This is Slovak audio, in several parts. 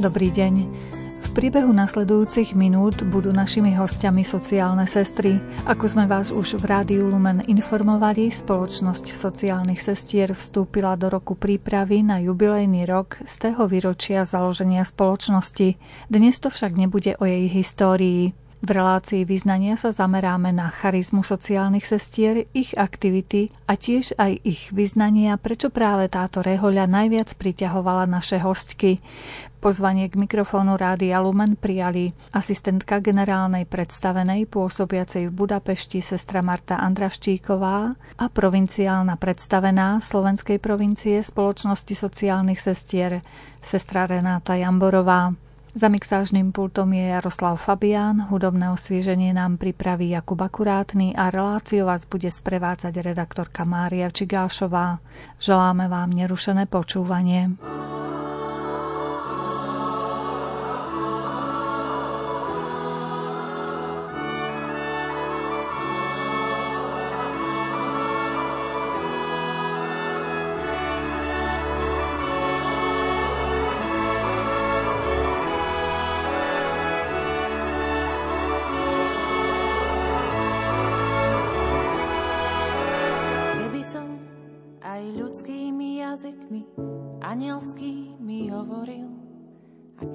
Dobrý deň. V priebehu nasledujúcich minút budú našimi hostiami sociálne sestry. Ako sme vás už v Rádiu Lumen informovali, spoločnosť sociálnych sestier vstúpila do roku prípravy na jubilejný rok z toho výročia založenia spoločnosti. Dnes to však nebude o jej histórii. V relácii význania sa zameráme na charizmu sociálnych sestier, ich aktivity a tiež aj ich vyznania, prečo práve táto rehoľa najviac priťahovala naše hostky. Pozvanie k mikrofónu Rádia Lumen prijali asistentka generálnej predstavenej pôsobiacej v Budapešti sestra Marta Andraščíková a provinciálna predstavená Slovenskej provincie Spoločnosti sociálnych sestier sestra Renáta Jamborová. Za mixážnym pultom je Jaroslav Fabián, hudobné osvieženie nám pripraví Jakub Akurátny a reláciu vás bude sprevádzať redaktorka Mária Čigášová. Želáme vám nerušené počúvanie.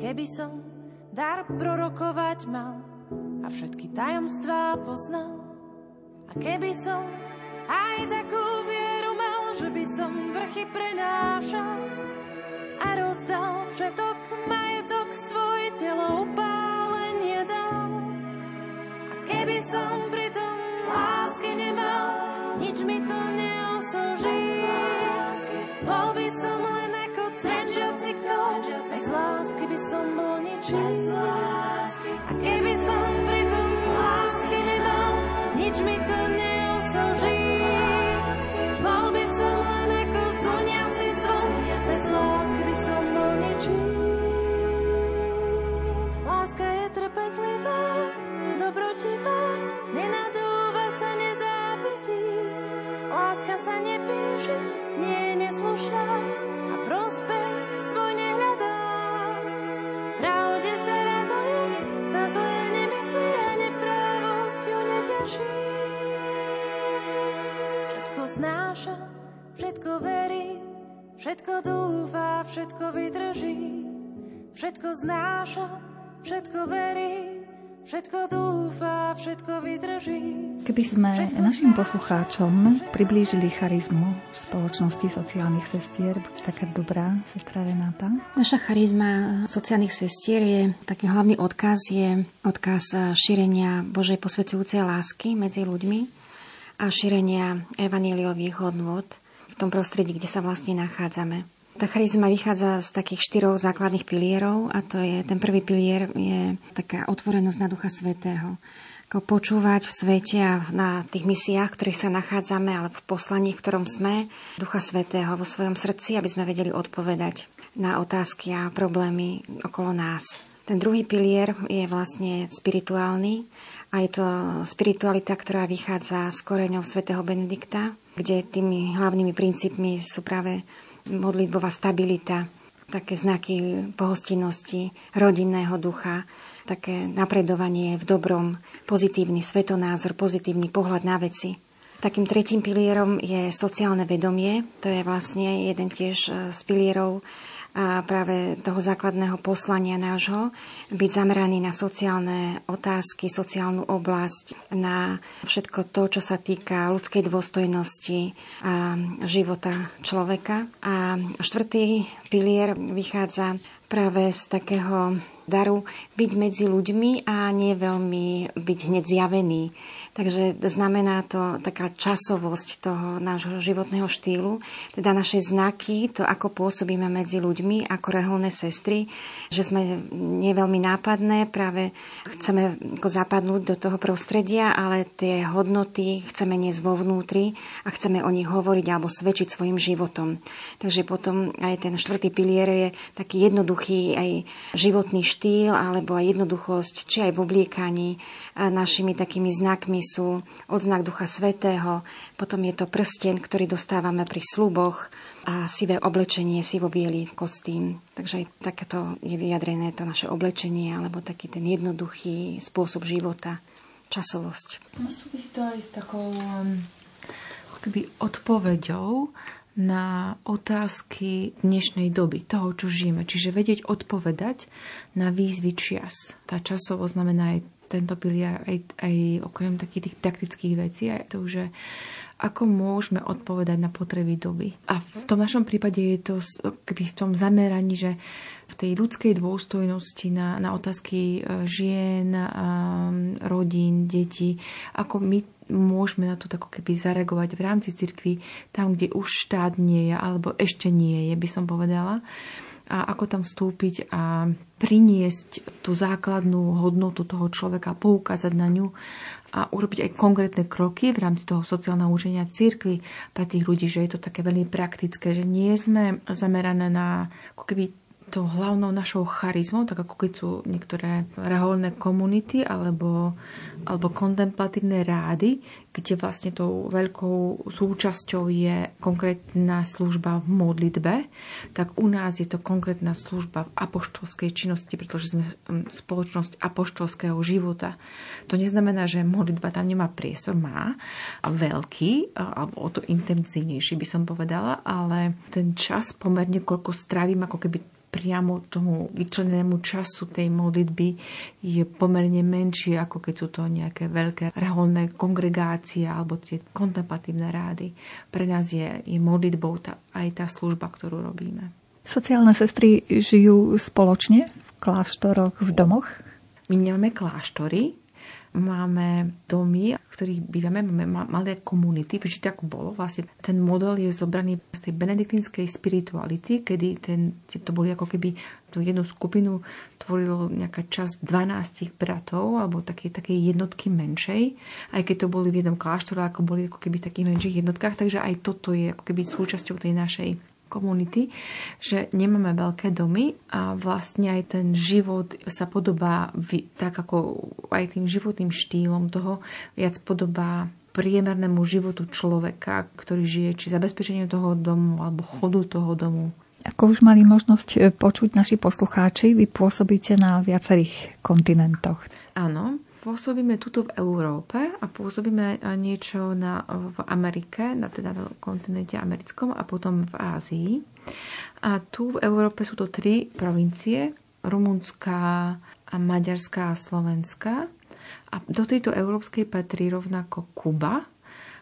Keby som dar prorokovať mal a všetky tajomstvá poznal. A keby som aj takú vieru mal, že by som vrchy prenášal a rozdal všetok majetok svoj telo upálenie dal. A keby som pritom lásky lásky by som bol ničím. A keby som pritom lásky nemal, nič mi to Všetko znáša, všetko verí, všetko dúfa, všetko vydrží. Všetko znáša, všetko verí, všetko dúfa, všetko vydrží. Keby sme našim poslucháčom priblížili charizmu spoločnosti sociálnych sestier, buď taká dobrá, sestra Renáta. Naša charizma sociálnych sestier je taký hlavný odkaz, je odkaz šírenia Božej posvetujúcej lásky medzi ľuďmi a šírenia evaníliových hodnôt v tom prostredí, kde sa vlastne nachádzame. Tá charizma vychádza z takých štyroch základných pilierov a to je, ten prvý pilier je taká otvorenosť na Ducha Svetého. Ako počúvať v svete a na tých misiách, v ktorých sa nachádzame, ale v poslaní, v ktorom sme, Ducha Svetého vo svojom srdci, aby sme vedeli odpovedať na otázky a problémy okolo nás. Ten druhý pilier je vlastne spirituálny a je to spiritualita, ktorá vychádza z koreňov svätého Benedikta, kde tými hlavnými princípmi sú práve modlitbová stabilita, také znaky pohostinnosti, rodinného ducha, také napredovanie v dobrom, pozitívny svetonázor, pozitívny pohľad na veci. Takým tretím pilierom je sociálne vedomie. To je vlastne jeden tiež z pilierov a práve toho základného poslania nášho, byť zameraný na sociálne otázky, sociálnu oblasť, na všetko to, čo sa týka ľudskej dôstojnosti a života človeka. A štvrtý pilier vychádza práve z takého daru byť medzi ľuďmi a nie veľmi byť hneď zjavený. Takže znamená to taká časovosť toho nášho životného štýlu, teda naše znaky, to ako pôsobíme medzi ľuďmi ako reholné sestry, že sme nie veľmi nápadné, práve chceme ako zapadnúť do toho prostredia, ale tie hodnoty chceme niesť vo vnútri a chceme o nich hovoriť alebo svedčiť svojim životom. Takže potom aj ten štvrtý pilier je taký jednoduchý aj životný štýl alebo aj jednoduchosť, či aj v obliekaní. Našimi takými znakmi sú odznak Ducha Svetého, potom je to prsten, ktorý dostávame pri sluboch a sivé oblečenie, sivo-bielý kostým. Takže aj takéto je vyjadrené to naše oblečenie alebo taký ten jednoduchý spôsob života, časovosť. No súvisí to aj s takou keby odpoveďou na otázky dnešnej doby, toho, čo žijeme. Čiže vedieť odpovedať na výzvy čias. Tá časovo znamená aj tento pilier, aj, aj okrem takých tých praktických vecí, aj to, že ako môžeme odpovedať na potreby doby. A v tom našom prípade je to keby v tom zameraní, že v tej ľudskej dôstojnosti na, na otázky e, žien, rodín, detí, ako my môžeme na to tako keby zareagovať v rámci cirkvi, tam, kde už štát nie je, alebo ešte nie je, by som povedala. A ako tam vstúpiť a priniesť tú základnú hodnotu toho človeka, poukázať na ňu a urobiť aj konkrétne kroky v rámci toho sociálneho učenia cirkvi pre tých ľudí, že je to také veľmi praktické, že nie sme zamerané na ako keby tou hlavnou našou charizmou, tak ako keď sú niektoré reholné komunity alebo, alebo kontemplatívne rády, kde vlastne tou veľkou súčasťou je konkrétna služba v modlitbe, tak u nás je to konkrétna služba v apoštolskej činnosti, pretože sme spoločnosť apoštolského života. To neznamená, že modlitba tam nemá priestor, má a veľký, alebo o to intenzívnejší by som povedala, ale ten čas pomerne, koľko strávim ako keby priamo tomu vyčlenenému času tej modlitby je pomerne menší, ako keď sú to nejaké veľké reholné kongregácie alebo tie kontemplatívne rády. Pre nás je, je modlitbou tá, aj tá služba, ktorú robíme. Sociálne sestry žijú spoločne v kláštoroch, v domoch? My nemáme kláštory, máme domy, v ktorých bývame, máme malé komunity, vždy tak bolo. Vlastne ten model je zobraný z tej benediktínskej spirituality, kedy ten, to boli ako keby tú jednu skupinu tvorilo nejaká časť 12 bratov alebo také, také jednotky menšej, aj keď to boli v jednom kláštore, ako boli ako keby v takých menších jednotkách, takže aj toto je ako keby súčasťou tej našej komunity, že nemáme veľké domy a vlastne aj ten život sa podobá tak ako aj tým životným štýlom toho viac podobá priemernému životu človeka, ktorý žije či zabezpečenie toho domu alebo chodu toho domu. Ako už mali možnosť e, počuť naši poslucháči, vy pôsobíte na viacerých kontinentoch. Áno, pôsobíme tuto v Európe a pôsobíme niečo na, v Amerike, na teda na kontinente americkom a potom v Ázii. A tu v Európe sú to tri provincie, Rumunská, Maďarská a Slovenská. A do tejto európskej patrí rovnako Kuba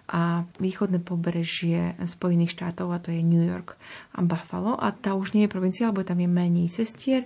a východné pobrežie Spojených štátov, a to je New York a Buffalo. A tá už nie je provincia, lebo tam je menej sestier,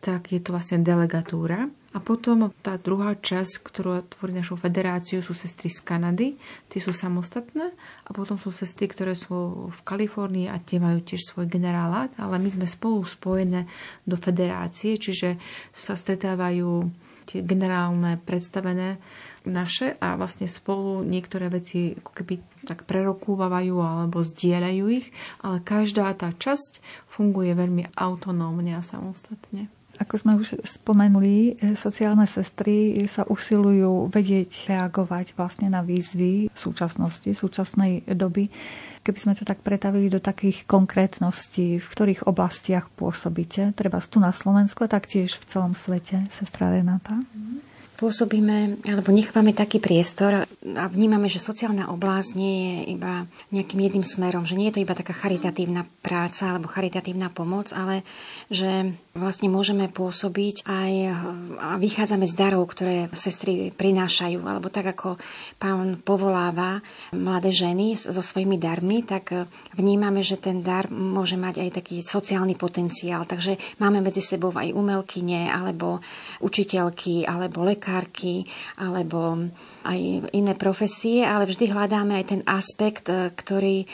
tak je to vlastne delegatúra. A potom tá druhá časť, ktorá tvorí našu federáciu, sú sestry z Kanady. Tie sú samostatné. A potom sú sestry, ktoré sú v Kalifornii a tie majú tiež svoj generálát. Ale my sme spolu spojené do federácie, čiže sa stretávajú tie generálne predstavené naše a vlastne spolu niektoré veci ako keby tak prerokúvajú alebo zdieľajú ich, ale každá tá časť funguje veľmi autonómne a samostatne. Ako sme už spomenuli, e, sociálne sestry sa usilujú vedieť reagovať vlastne na výzvy súčasnosti, súčasnej doby. Keby sme to tak pretavili do takých konkrétností, v ktorých oblastiach pôsobíte, treba tu na Slovensku a taktiež v celom svete, sestra Renata. Pôsobíme alebo nechávame taký priestor a vnímame, že sociálna oblasť nie je iba nejakým jedným smerom, že nie je to iba taká charitatívna práca alebo charitatívna pomoc, ale že vlastne môžeme pôsobiť aj a vychádzame z darov, ktoré sestry prinášajú, alebo tak ako pán povoláva mladé ženy so svojimi darmi, tak vnímame, že ten dar môže mať aj taký sociálny potenciál. Takže máme medzi sebou aj umelkyne, alebo učiteľky, alebo lekárky, alebo aj iné profesie, ale vždy hľadáme aj ten aspekt, ktorý e,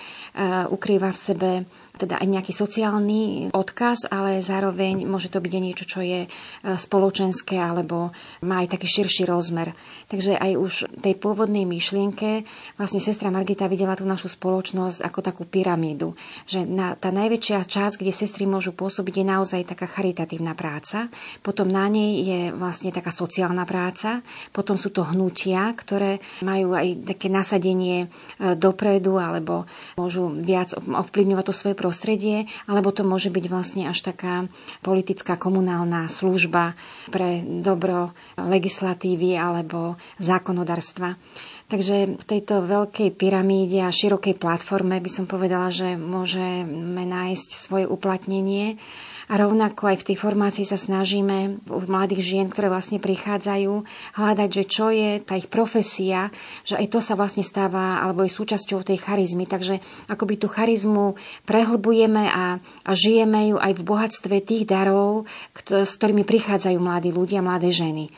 ukrýva v sebe teda aj nejaký sociálny odkaz, ale zároveň môže to byť aj niečo, čo je e, spoločenské alebo má aj taký širší rozmer. Takže aj už tej pôvodnej myšlienke vlastne sestra Margita videla tú našu spoločnosť ako takú pyramídu. Že na, tá najväčšia časť, kde sestry môžu pôsobiť, je naozaj taká charitatívna práca. Potom na nej je vlastne taká sociálna práca. Potom sú to hnutia, ktoré majú aj také nasadenie e, dopredu alebo môžu viac ovplyvňovať to svoje prostredie, alebo to môže byť vlastne až taká politická komunálna služba pre dobro legislatívy alebo zákonodarstva. Takže v tejto veľkej pyramíde a širokej platforme by som povedala, že môžeme nájsť svoje uplatnenie a rovnako aj v tej formácii sa snažíme u mladých žien, ktoré vlastne prichádzajú, hľadať, že čo je tá ich profesia, že aj to sa vlastne stáva, alebo je súčasťou tej charizmy. Takže akoby tú charizmu prehlbujeme a, a žijeme ju aj v bohatstve tých darov, s ktorými prichádzajú mladí ľudia, mladé ženy.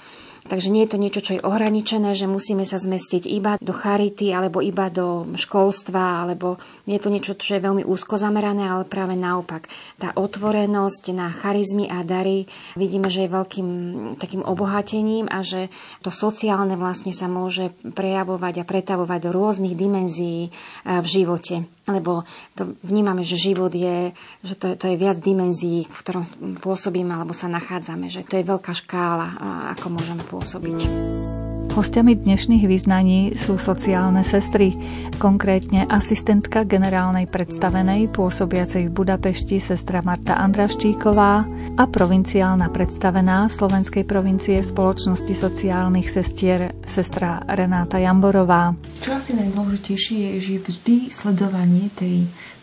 Takže nie je to niečo, čo je ohraničené, že musíme sa zmestiť iba do charity alebo iba do školstva, alebo nie je to niečo, čo je veľmi úzko zamerané, ale práve naopak. Tá otvorenosť na charizmy a dary vidíme, že je veľkým takým obohatením a že to sociálne vlastne sa môže prejavovať a pretavovať do rôznych dimenzií v živote lebo to vnímame, že život je, že to, to je viac dimenzií, v ktorom pôsobíme alebo sa nachádzame, že to je veľká škála, ako môžeme pôsobiť. Hostiami dnešných vyznaní sú sociálne sestry, konkrétne asistentka generálnej predstavenej pôsobiacej v Budapešti sestra Marta Andraščíková a provinciálna predstavená Slovenskej provincie spoločnosti sociálnych sestier sestra Renáta Jamborová. Čo asi najdôležitejšie je, že vždy sledovanie tej,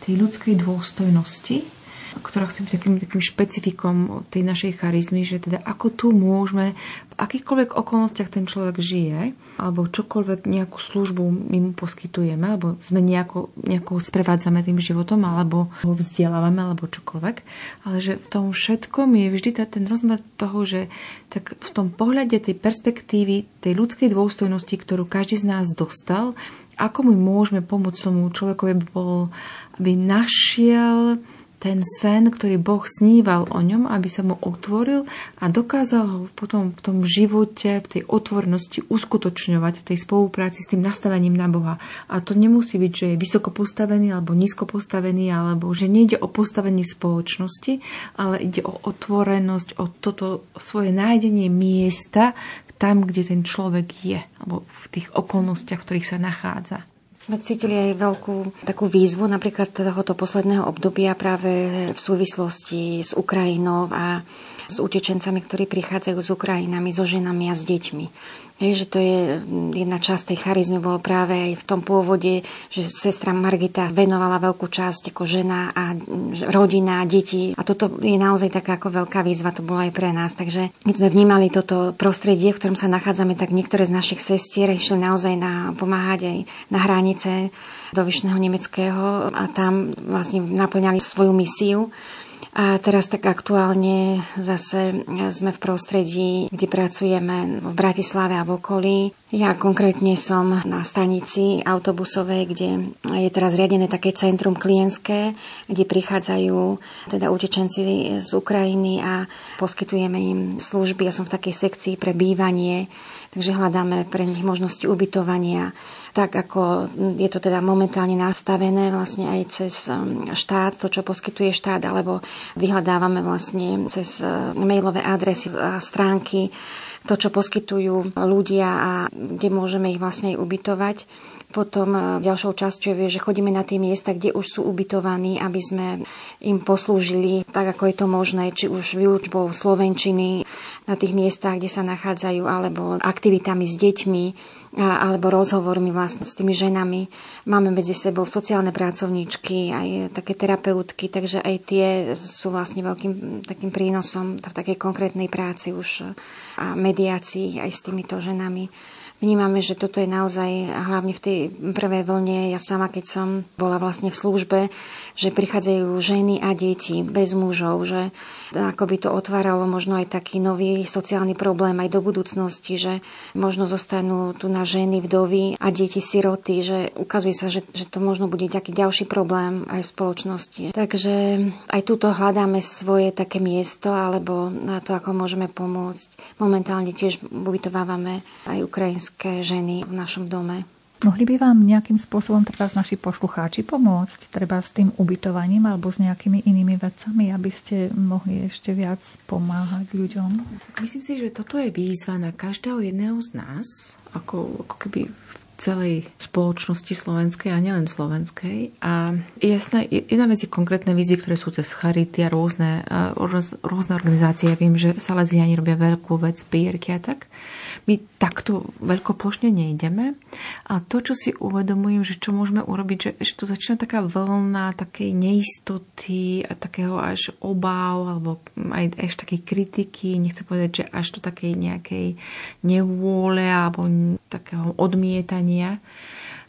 tej ľudskej dôstojnosti ktorá chce byť takým, takým špecifikom tej našej charizmy, že teda ako tu môžeme v akýchkoľvek okolnostiach ten človek žije, alebo čokoľvek nejakú službu my mu poskytujeme, alebo sme nejako, nejako sprevádzame tým životom, alebo ho vzdelávame, alebo čokoľvek. Ale že v tom všetkom je vždy ten rozmer toho, že tak v tom pohľade tej perspektívy, tej ľudskej dôstojnosti, ktorú každý z nás dostal, ako my môžeme pomôcť tomu človekovi, aby, bol, aby našiel ten sen, ktorý Boh sníval o ňom, aby sa mu otvoril a dokázal ho potom v tom živote, v tej otvornosti uskutočňovať v tej spolupráci s tým nastavením na Boha. A to nemusí byť, že je vysoko postavený alebo nízko postavený, alebo že nejde o postavenie spoločnosti, ale ide o otvorenosť, o toto svoje nájdenie miesta tam, kde ten človek je, alebo v tých okolnostiach, v ktorých sa nachádza. Sme cítili aj veľkú takú výzvu napríklad tohoto posledného obdobia práve v súvislosti s Ukrajinou a s utečencami, ktorí prichádzajú s Ukrajinami, so ženami a s deťmi. Je, že to je mm, jedna časť tej charizmy, bolo práve aj v tom pôvode, že sestra Margita venovala veľkú časť ako žena a mm, rodina, deti. A toto je naozaj taká ako veľká výzva, to bolo aj pre nás. Takže keď sme vnímali toto prostredie, v ktorom sa nachádzame, tak niektoré z našich sestier išli naozaj na, pomáhať aj na hranice do Vyšného Nemeckého a tam vlastne naplňali svoju misiu. A teraz tak aktuálne zase sme v prostredí, kde pracujeme v Bratislave a v okolí. Ja konkrétne som na stanici autobusovej, kde je teraz riadené také centrum klientské, kde prichádzajú teda utečenci z Ukrajiny a poskytujeme im služby. Ja som v takej sekcii pre bývanie, takže hľadáme pre nich možnosti ubytovania tak ako je to teda momentálne nastavené vlastne aj cez um, štát, to čo poskytuje štát, alebo vyhľadávame vlastne cez uh, mailové adresy a stránky to, čo poskytujú ľudia a kde môžeme ich vlastne aj ubytovať. Potom uh, ďalšou časťou je, že chodíme na tie miesta, kde už sú ubytovaní, aby sme im poslúžili tak, ako je to možné, či už výučbou slovenčiny na tých miestach, kde sa nachádzajú, alebo aktivitami s deťmi alebo rozhovormi vlastne s tými ženami. Máme medzi sebou sociálne pracovníčky, aj také terapeutky, takže aj tie sú vlastne veľkým takým prínosom v takej konkrétnej práci už a mediácii aj s týmito ženami. Vnímame, že toto je naozaj, hlavne v tej prvej vlne, ja sama, keď som bola vlastne v službe, že prichádzajú ženy a deti bez mužov, že ako by to otváralo možno aj taký nový sociálny problém aj do budúcnosti, že možno zostanú tu na ženy, vdovy a deti siroty, že ukazuje sa, že, že to možno bude taký ďalší problém aj v spoločnosti. Takže aj tuto hľadáme svoje také miesto alebo na to, ako môžeme pomôcť. Momentálne tiež ubytovávame aj ukrajinské ženy v našom dome. Mohli by vám nejakým spôsobom teraz naši poslucháči pomôcť, treba s tým ubytovaním alebo s nejakými inými vecami, aby ste mohli ešte viac pomáhať ľuďom? Myslím si, že toto je výzva na každého jedného z nás, ako, ako keby v celej spoločnosti slovenskej a nielen slovenskej. A jasná, jedna vec je konkrétne vízie, ktoré sú cez charity a rôzne, rôzne organizácie. Ja viem, že Salesiani robia veľkú vec, pierky a tak. My takto veľkoplošne nejdeme. A to, čo si uvedomujem, že čo môžeme urobiť, že, že to začína taká vlna takej neistoty a takého až obáv, alebo aj až takej kritiky, nechcem povedať, že až to takej nejakej nevôle alebo takého odmietania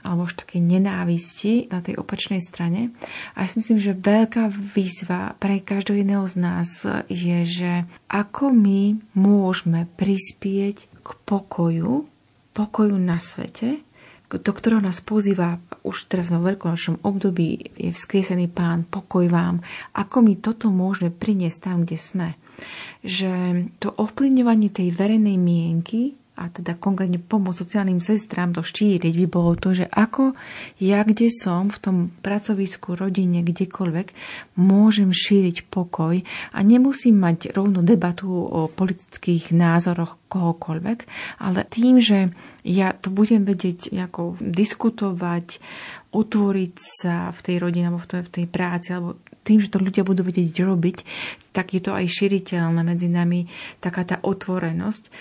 alebo už také nenávisti na tej opačnej strane. A ja si myslím, že veľká výzva pre každého jedného z nás je, že ako my môžeme prispieť k pokoju, pokoju na svete, do ktorého nás pozýva, už teraz v veľkonočnom období je vzkriesený pán, pokoj vám. Ako my toto môžeme priniesť tam, kde sme? Že to ovplyvňovanie tej verejnej mienky a teda konkrétne pomôcť sociálnym sestrám to štíriť by bolo to, že ako ja, kde som, v tom pracovisku, rodine, kdekoľvek, môžem šíriť pokoj a nemusím mať rovnú debatu o politických názoroch kohokoľvek, ale tým, že ja to budem vedieť ako diskutovať, otvoriť sa v tej rodine alebo v tej, v tej práci, alebo tým, že to ľudia budú vedieť robiť, tak je to aj širiteľné medzi nami, taká tá otvorenosť.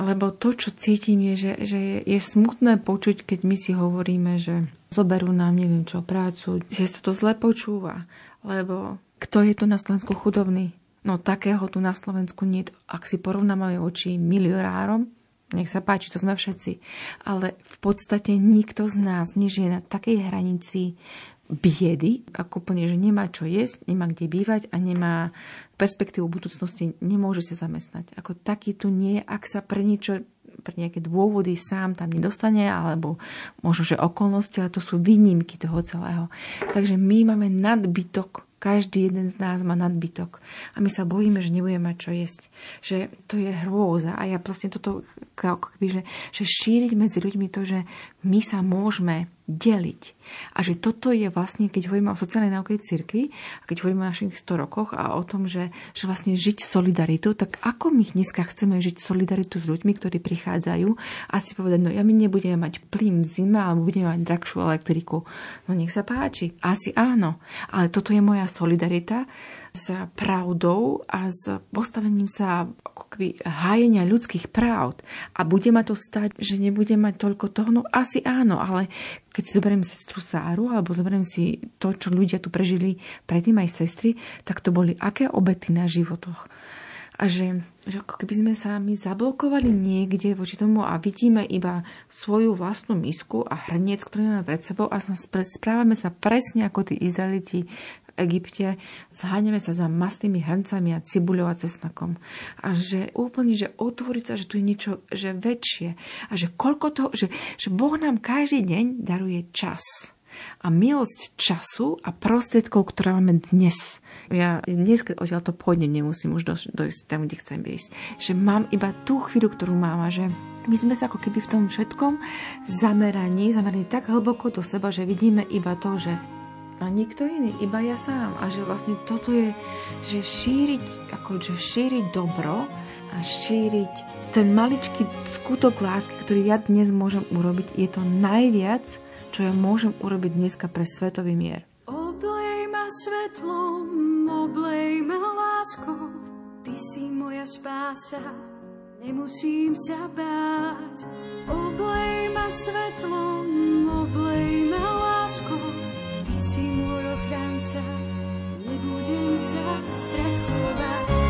Lebo to, čo cítim, je, že, že je, je smutné počuť, keď my si hovoríme, že zoberú nám neviem čo prácu, že sa to zle počúva. Lebo kto je tu na Slovensku chudobný? No takého tu na Slovensku nie. Ak si porovnáme oči milionárom, nech sa páči, to sme všetci. Ale v podstate nikto z nás nežije na takej hranici biedy, ako úplne, že nemá čo jesť, nemá kde bývať a nemá perspektívu budúcnosti, nemôže sa zamestnať. Ako taký tu nie ak sa pre niečo pre nejaké dôvody sám tam nedostane, alebo možno, že okolnosti, ale to sú výnimky toho celého. Takže my máme nadbytok každý jeden z nás má nadbytok. A my sa bojíme, že nebudeme mať čo jesť. Že to je hrôza. A ja vlastne toto, že, že šíriť medzi ľuďmi to, že my sa môžeme deliť. A že toto je vlastne, keď hovoríme o sociálnej náuke cirkvi, a keď hovoríme o našich 100 rokoch a o tom, že, že vlastne žiť solidaritu, tak ako my dneska chceme žiť solidaritu s ľuďmi, ktorí prichádzajú a si povedať, no ja my nebudeme mať plyn v zime alebo budeme mať drahšiu elektriku. No nech sa páči. Asi áno. Ale toto je moja solidarita s pravdou a s postavením sa ako hájenia ľudských práv. A bude ma to stať, že nebudem mať toľko toho? No asi áno, ale keď si zoberiem sestru Sáru, alebo zoberiem si to, čo ľudia tu prežili predtým aj sestry, tak to boli aké obety na životoch. A že, že ako keby sme sa my zablokovali niekde voči tomu a vidíme iba svoju vlastnú misku a hrniec, ktorý máme pred sebou a správame sa presne ako tí Izraeliti Egypte, zháňame sa za mastnými hrncami a cibuľou a cesnakom. A že úplne, že otvoriť sa, že tu je niečo že väčšie. A že koľko toho, že, že Boh nám každý deň daruje čas a milosť času a prostriedkov, ktoré máme dnes. Ja dnes, keď odtiaľ to pôjdem, nemusím už dojsť, dojsť tam, kde chcem ísť. Že mám iba tú chvíľu, ktorú mám a že my sme sa ako keby v tom všetkom zameraní, zameraní tak hlboko do seba, že vidíme iba to, že a nikto iný, iba ja sám. A že vlastne toto je, že šíriť, ako že šíriť dobro a šíriť ten maličký skutok lásky, ktorý ja dnes môžem urobiť, je to najviac, čo ja môžem urobiť dneska pre svetový mier. Oblej ma svetlom, oblej ma láskou, ty si moja spása, nemusím sa báť. Oblej ma svetlom, oblej ma láskou, si môj ochranca, nebudem sa strachovať.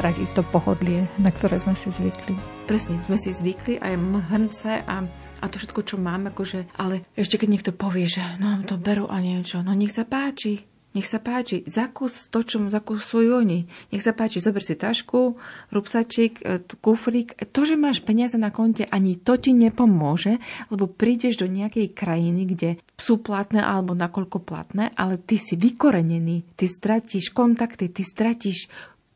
Stratiť to pohodlie, na ktoré sme si zvykli. Presne, sme si zvykli aj mhrnce a, a to všetko, čo máme, akože, ale ešte keď niekto povie, že no to berú a niečo, no nech sa páči, nech sa páči, zakús to, čo zakúsujú oni. Nech sa páči, zober si tašku, rúbsačík, e, kufrík. To, že máš peniaze na konte, ani to ti nepomôže, lebo prídeš do nejakej krajiny, kde sú platné alebo nakoľko platné, ale ty si vykorenený, ty stratíš kontakty, ty stratíš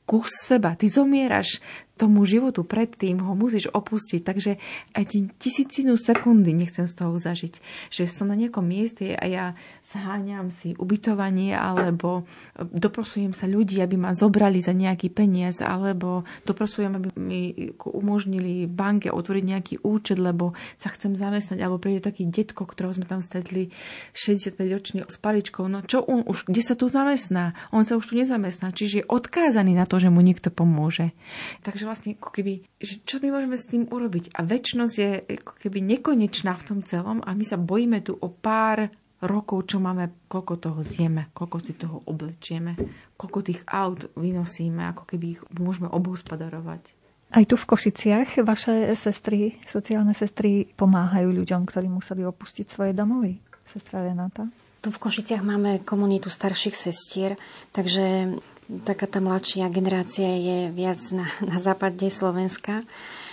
kus seba, ty zomieraš, tomu životu predtým ho musíš opustiť, takže aj tisícinu sekundy nechcem z toho zažiť. Že som na nejakom mieste a ja zháňam si ubytovanie alebo doprosujem sa ľudí, aby ma zobrali za nejaký peniaz alebo doprosujem, aby mi umožnili banke otvoriť nejaký účet, lebo sa chcem zamestnať alebo príde taký detko, ktorého sme tam stretli 65 ročný s paličkou. No čo on už, kde sa tu zamestná? On sa už tu nezamestná, čiže je odkázaný na to, že mu niekto pomôže. Takže že vlastne ako keby, že čo my môžeme s tým urobiť. A väčšnosť je ako keby nekonečná v tom celom a my sa bojíme tu o pár rokov, čo máme, koľko toho zjeme, koľko si toho oblečieme, koľko tých aut vynosíme, ako keby ich môžeme obhospodarovať. Aj tu v Košiciach vaše sestry, sociálne sestry pomáhajú ľuďom, ktorí museli opustiť svoje domovy. Sestra Renata. Tu v Košiciach máme komunitu starších sestier, takže taká tá mladšia generácia je viac na, na západe Slovenska.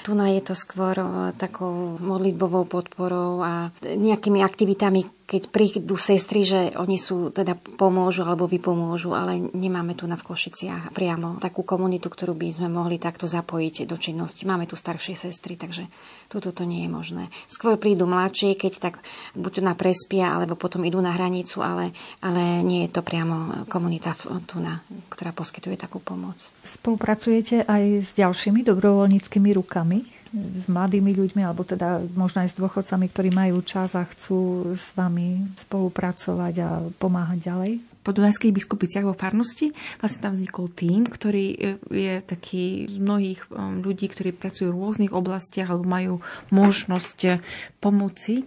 Tu je to skôr takou modlitbovou podporou a nejakými aktivitami, keď prídu sestry, že oni sú, teda pomôžu alebo vypomôžu, ale nemáme tu na v Košiciach priamo takú komunitu, ktorú by sme mohli takto zapojiť do činnosti. Máme tu staršie sestry, takže tuto to nie je možné. Skôr prídu mladšie, keď tak buď na prespia, alebo potom idú na hranicu, ale, ale nie je to priamo komunita tu na, ktorá poskytuje takú pomoc. Spolupracujete aj s ďalšími dobrovoľníckými rukami? S mladými ľuďmi, alebo teda možno aj s dôchodcami, ktorí majú čas a chcú s vami spolupracovať a pomáhať ďalej? Po Dunajských biskupiciach vo farnosti. Vlastne tam vznikol tým, ktorý je taký z mnohých um, ľudí, ktorí pracujú v rôznych oblastiach alebo majú možnosť pomoci.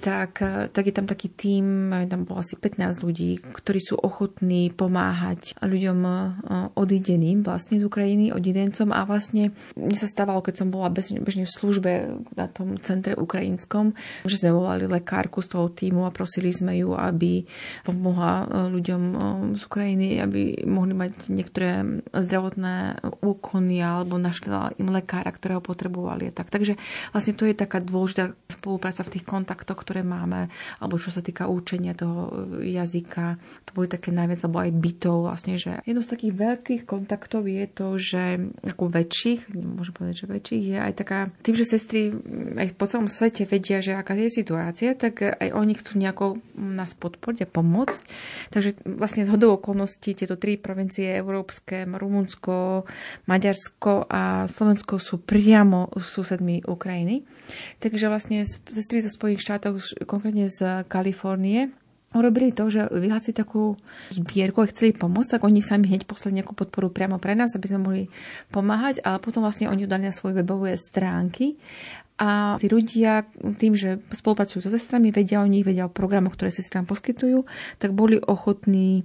Tak, tak je tam taký tým, tam bolo asi 15 ľudí, ktorí sú ochotní pomáhať ľuďom odideným vlastne z Ukrajiny, odidencom a vlastne mne sa stávalo, keď som bola bežne v službe na tom centre ukrajinskom, že sme volali lekárku z toho týmu a prosili sme ju, aby pomohla ľuďom ľuďom z Ukrajiny, aby mohli mať niektoré zdravotné úkony alebo našli im lekára, ktorého potrebovali. Tak. Takže vlastne to je taká dôležitá spolupráca v tých kontaktoch, ktoré máme, alebo čo sa týka učenia toho jazyka. To boli také najviac, alebo aj bytov vlastne, že jedno z takých veľkých kontaktov je to, že ako väčších, môžem povedať, že väčších, je aj taká, tým, že sestry aj po celom svete vedia, že aká je situácia, tak aj oni chcú nejako nás podporiť a pomôcť. Takže vlastne z hodou okolností tieto tri provincie európske, Rumunsko, Maďarsko a Slovensko sú priamo susedmi Ukrajiny. Takže vlastne sestry zo Spojených štátov, konkrétne z Kalifornie, urobili to, že vyhlásili takú zbierku a chceli pomôcť, tak oni sami hneď poslali nejakú podporu priamo pre nás, aby sme mohli pomáhať, ale potom vlastne oni udali na svoje webové stránky a tí ľudia tým, že spolupracujú so sestrami, vedia o nich, vedia o programoch, ktoré sestrám poskytujú, tak boli ochotní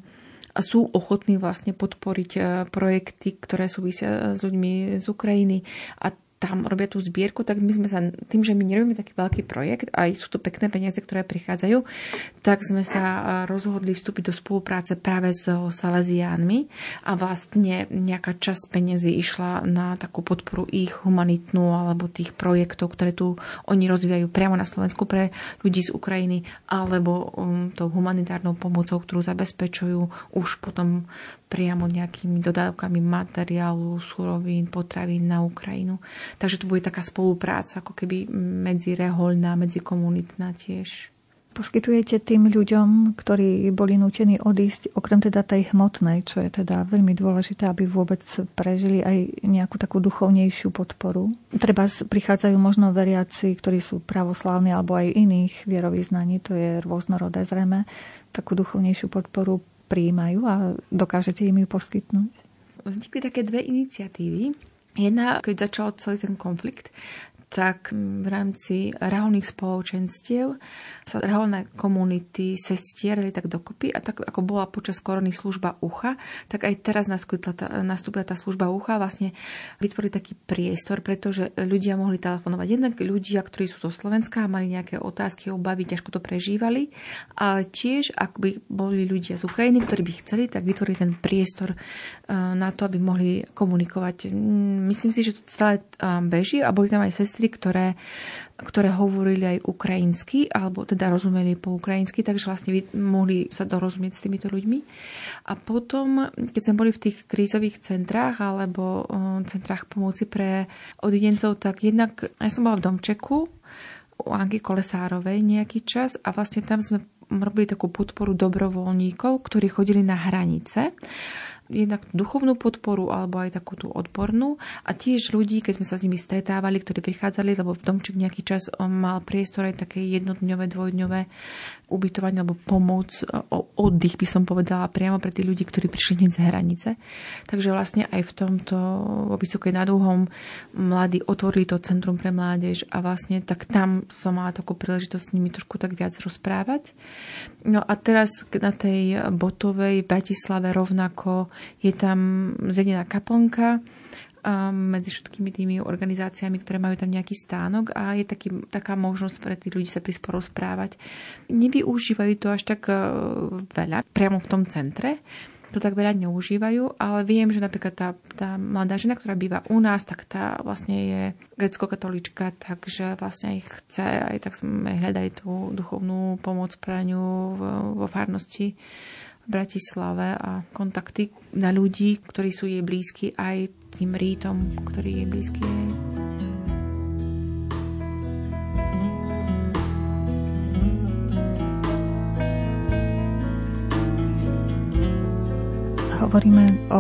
a sú ochotní vlastne podporiť e, projekty, ktoré súvisia s ľuďmi z Ukrajiny. A tam robia tú zbierku, tak my sme sa, tým, že my nerobíme taký veľký projekt, aj sú to pekné peniaze, ktoré prichádzajú, tak sme sa rozhodli vstúpiť do spolupráce práve s Salesiánmi a vlastne nejaká časť peniazy išla na takú podporu ich humanitnú alebo tých projektov, ktoré tu oni rozvíjajú priamo na Slovensku pre ľudí z Ukrajiny alebo um, tou humanitárnou pomocou, ktorú zabezpečujú už potom priamo nejakými dodávkami materiálu, surovín, potravín na Ukrajinu. Takže to bude taká spolupráca, ako keby medzirehoľná, medzikomunitná tiež. Poskytujete tým ľuďom, ktorí boli nutení odísť, okrem teda tej hmotnej, čo je teda veľmi dôležité, aby vôbec prežili aj nejakú takú duchovnejšiu podporu. Treba prichádzajú možno veriaci, ktorí sú pravoslávni alebo aj iných vierovýznaní, to je rôznorodé zrejme, takú duchovnejšiu podporu prijímajú a dokážete im ju poskytnúť? Vznikli také dve iniciatívy. Jedna, keď začal celý ten konflikt, tak v rámci reholných spoločenstiev sa reholné komunity se stierali tak dokopy a tak ako bola počas korony služba ucha, tak aj teraz nastúpila tá služba ucha vlastne vytvorili taký priestor, pretože ľudia mohli telefonovať. Jednak ľudia, ktorí sú zo Slovenska a mali nejaké otázky, obavy, ťažko to prežívali, ale tiež, ak by boli ľudia z Ukrajiny, ktorí by chceli, tak vytvorili ten priestor eh, na to, aby mohli komunikovať. Myslím si, že to stále eh, beží a boli tam aj sestry, sestry, ktoré, ktoré hovorili aj ukrajinsky, alebo teda rozumeli po ukrajinsky, takže vlastne mohli sa dorozumieť s týmito ľuďmi. A potom, keď sme boli v tých krízových centrách alebo centrách pomoci pre odidencov, tak jednak, ja som bola v Domčeku, u Anky Kolesárovej nejaký čas a vlastne tam sme robili takú podporu dobrovoľníkov, ktorí chodili na hranice jednak duchovnú podporu alebo aj takú tú odbornú. A tiež ľudí, keď sme sa s nimi stretávali, ktorí prichádzali, lebo v domček nejaký čas on mal priestor aj také jednodňové, dvojdňové ubytovanie alebo pomoc, oddych by som povedala priamo pre tých ľudí, ktorí prišli hneď z hranice. Takže vlastne aj v tomto vo Vysokej nad Uhom mladí otvorili to Centrum pre mládež a vlastne tak tam som mala takú príležitosť s nimi trošku tak viac rozprávať. No a teraz na tej Botovej v Bratislave rovnako je tam zjedená kaplnka, medzi všetkými tými organizáciami, ktoré majú tam nejaký stánok a je taký, taká možnosť pre tých ľudí sa prísť porozprávať. Nevyužívajú to až tak e, veľa priamo v tom centre, to tak veľa neužívajú, ale viem, že napríklad tá, tá mladá žena, ktorá býva u nás, tak tá vlastne je grecko-katolička, takže vlastne ich chce, aj tak sme hľadali tú duchovnú pomoc pre ňu vo farnosti Bratislave a kontakty na ľudí, ktorí sú jej blízki, aj tým rítom, ktorý je blízky jej. Hovoríme o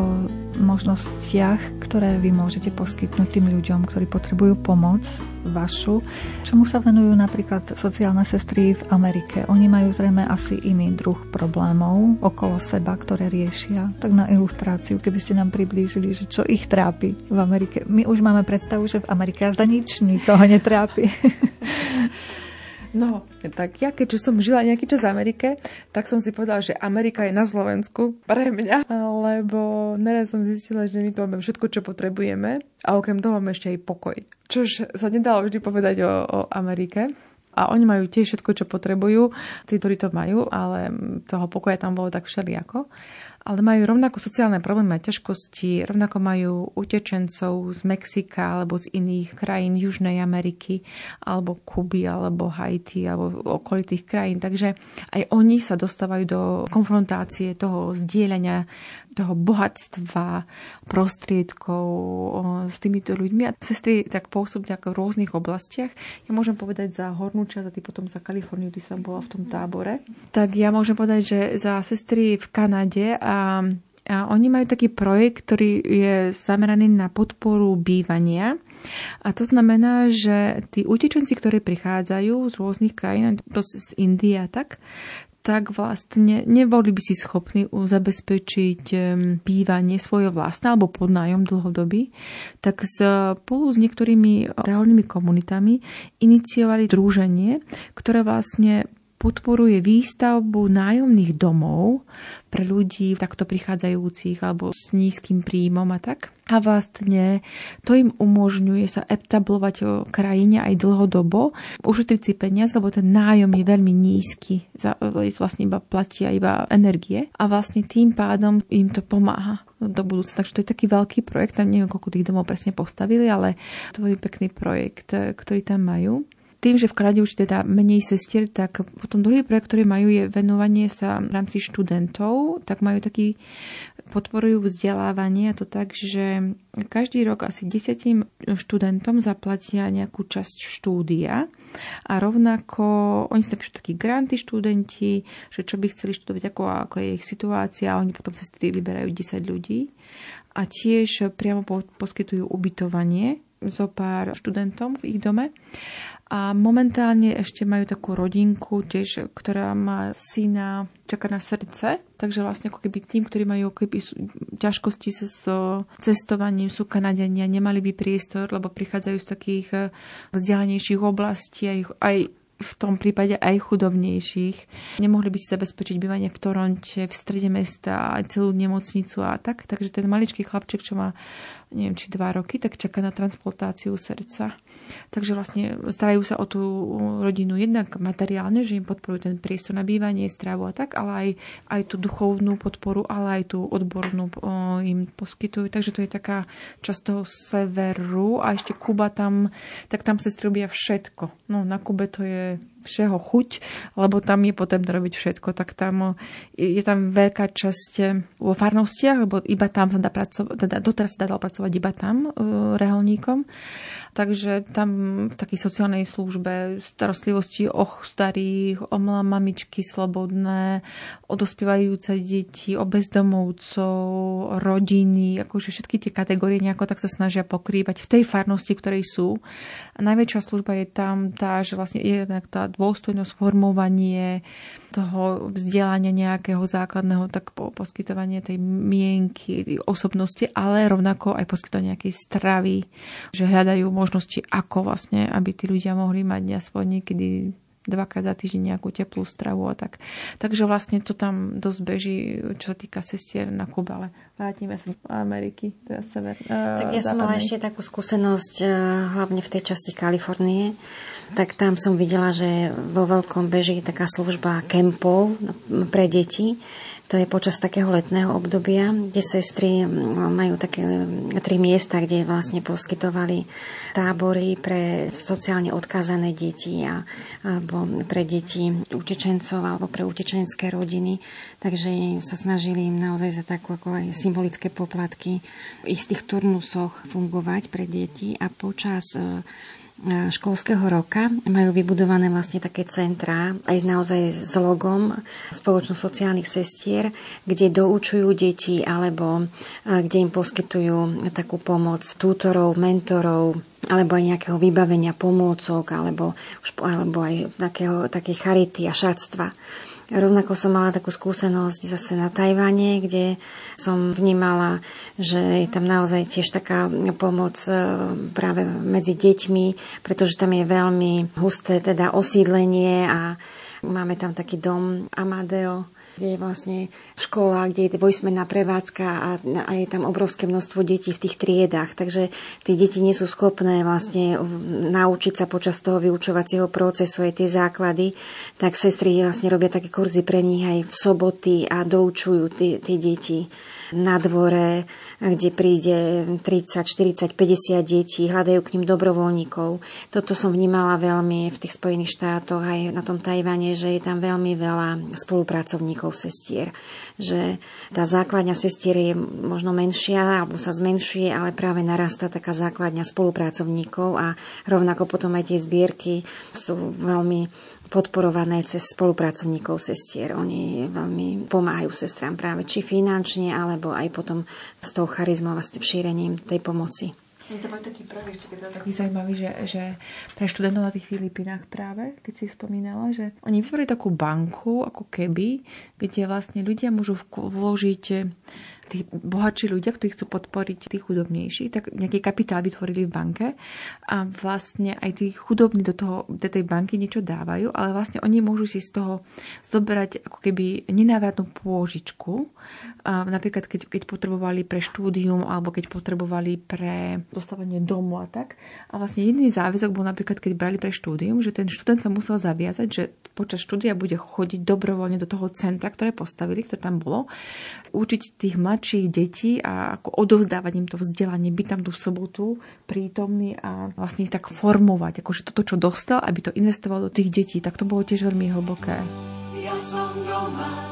možnostiach, ktoré vy môžete poskytnúť tým ľuďom, ktorí potrebujú pomoc vašu. Čomu sa venujú napríklad sociálne sestry v Amerike? Oni majú zrejme asi iný druh problémov okolo seba, ktoré riešia. Tak na ilustráciu, keby ste nám priblížili, že čo ich trápi v Amerike. My už máme predstavu, že v Amerike zda nič nikoho netrápi. No, tak ja keďže som žila nejaký čas v Amerike, tak som si povedala, že Amerika je na Slovensku pre mňa, lebo neraz som zistila, že my tu máme všetko, čo potrebujeme a okrem toho máme ešte aj pokoj. Čož sa nedalo vždy povedať o, o Amerike. A oni majú tiež všetko, čo potrebujú, tí, ktorí to majú, ale toho pokoja tam bolo tak všelijako ale majú rovnako sociálne problémy a ťažkosti, rovnako majú utečencov z Mexika alebo z iných krajín Južnej Ameriky, alebo Kuby, alebo Haiti, alebo okolitých krajín. Takže aj oni sa dostávajú do konfrontácie toho zdieľania toho bohatstva, prostriedkov s týmito ľuďmi. A sestry tak pôsobia v rôznych oblastiach. Ja môžem povedať za hornú časť a ty potom za Kaliforniu, ty som bola v tom tábore. Tak ja môžem povedať, že za sestry v Kanade a a oni majú taký projekt, ktorý je zameraný na podporu bývania. A to znamená, že tí utečenci, ktorí prichádzajú z rôznych krajín, z Indie tak, tak vlastne neboli by si schopní zabezpečiť bývanie svoje vlastné alebo podnájom dlhodobý, tak spolu s niektorými reálnymi komunitami iniciovali druženie, ktoré vlastne podporuje výstavbu nájomných domov pre ľudí takto prichádzajúcich alebo s nízkym príjmom a tak. A vlastne to im umožňuje sa etablovať v krajine aj dlhodobo, ušetriť si peniaz, lebo ten nájom je veľmi nízky, za, vlastne iba platia iba energie a vlastne tým pádom im to pomáha do budúcna. Takže to je taký veľký projekt, tam neviem, koľko tých domov presne postavili, ale to je pekný projekt, ktorý tam majú tým, že v Kanade už teda menej sestier, tak potom druhý projekt, ktorý majú, je venovanie sa v rámci študentov, tak majú taký podporujú vzdelávanie a to tak, že každý rok asi desiatim študentom zaplatia nejakú časť štúdia. A rovnako oni si napíšu takí granty študenti, že čo by chceli študovať, ako, ako je ich situácia a oni potom sestry vyberajú 10 ľudí. A tiež priamo poskytujú ubytovanie zo pár študentom v ich dome a momentálne ešte majú takú rodinku, tiež, ktorá má syna, čaká na srdce. Takže vlastne ako keby tým, ktorí majú keby ťažkosti so, so cestovaním, sú Kanadenia, nemali by priestor, lebo prichádzajú z takých eh, vzdialenejších oblastí, aj, aj v tom prípade aj chudobnejších. Nemohli by si zabezpečiť bývanie v Toronte, v strede mesta, celú nemocnicu a tak. Takže ten maličký chlapček, čo má neviem, či dva roky, tak čaká na transplantáciu srdca. Takže vlastne starajú sa o tú rodinu jednak materiálne, že im podporujú ten priestor na bývanie, strávu a tak, ale aj, aj tú duchovnú podporu, ale aj tú odbornú o, im poskytujú. Takže to je taká časť toho severu a ešte Kuba tam, tak tam sa robia všetko. No na Kube to je všeho chuť, lebo tam je potrebné robiť všetko, tak tam je tam veľká časť vo farnostiach, lebo iba tam sa dá pracovať, teda doteraz sa dá pracovať iba tam, reholníkom Takže tam v takej sociálnej službe starostlivosti o starých, o mamičky slobodné, o dospievajúce deti, o bezdomovcov, rodiny, akože všetky tie kategórie nejako tak sa snažia pokrývať v tej farnosti, ktorej sú. A najväčšia služba je tam tá, že vlastne je tá dôstojnosť, formovanie, toho vzdelania nejakého základného, tak po poskytovanie tej mienky, osobnosti, ale rovnako aj poskytovanie nejakej stravy, že hľadajú možnosti, ako vlastne, aby tí ľudia mohli mať aspoň niekedy dvakrát za týždeň nejakú teplú stravu a tak. Takže vlastne to tam dosť beží, čo sa týka sestier na Kube, ale vrátime sa do Ameriky, teda sever. Tak ja som mala ešte takú skúsenosť, eh, hlavne v tej časti Kalifornie, tak tam som videla, že vo veľkom beží taká služba kempov pre deti. To je počas takého letného obdobia, kde sestry majú také tri miesta, kde vlastne poskytovali tábory pre sociálne odkázané deti a, alebo pre deti utečencov alebo pre utečenské rodiny. Takže sa snažili im naozaj za takú ako aj symbolické poplatky v istých turnusoch fungovať pre deti a počas školského roka majú vybudované vlastne také centrá aj naozaj s logom spoločnosť sociálnych sestier, kde doučujú deti alebo kde im poskytujú takú pomoc tútorov, mentorov, alebo aj nejakého vybavenia pomôcok, alebo, alebo aj takého, také charity a šatstva. Rovnako som mala takú skúsenosť zase na Tajvane, kde som vnímala, že je tam naozaj tiež taká pomoc e, práve medzi deťmi, pretože tam je veľmi husté teda osídlenie a máme tam taký dom Amadeo, kde je vlastne škola, kde je dvojsmenná prevádzka a, a je tam obrovské množstvo detí v tých triedách. Takže tie deti nie sú schopné vlastne naučiť sa počas toho vyučovacieho procesu aj tie základy. Tak sestry vlastne robia také kurzy pre nich aj v soboty a doučujú tie, deti na dvore, kde príde 30, 40, 50 detí, hľadajú k ním dobrovoľníkov. Toto som vnímala veľmi v tých Spojených štátoch aj na tom Tajvane, že je tam veľmi veľa spolupracovníkov sestier. Že tá základňa sestier je možno menšia alebo sa zmenšuje, ale práve narastá taká základňa spolupracovníkov a rovnako potom aj tie zbierky sú veľmi podporované cez spolupracovníkov sestier. Oni veľmi pomáhajú sestrám práve či finančne, alebo aj potom s tou charizmou a s šírením tej pomoci. Je to bol taký projekt, je taký zaujímavý, že, že pre študentov na tých Filipinách práve, keď si spomínala, že oni vytvorili takú banku, ako keby, kde vlastne ľudia môžu vložiť tí bohatší ľudia, ktorí chcú podporiť tých chudobnejších, tak nejaký kapitál vytvorili v banke a vlastne aj tí chudobní do, toho, do tej banky niečo dávajú, ale vlastne oni môžu si z toho zoberať ako keby nenávratnú pôžičku. Napríklad, keď, keď potrebovali pre štúdium alebo keď potrebovali pre dostávanie domu a tak. A vlastne jediný záväzok bol napríklad, keď brali pre štúdium, že ten študent sa musel zaviazať, že počas štúdia bude chodiť dobrovoľne do toho centra, ktoré postavili, ktoré tam bolo, učiť tých mladších detí a ako odovzdávať im to vzdelanie, byť tam tú sobotu prítomný a vlastne ich tak formovať, akože toto, čo dostal, aby to investoval do tých detí, tak to bolo tiež veľmi hlboké. Ja som doma,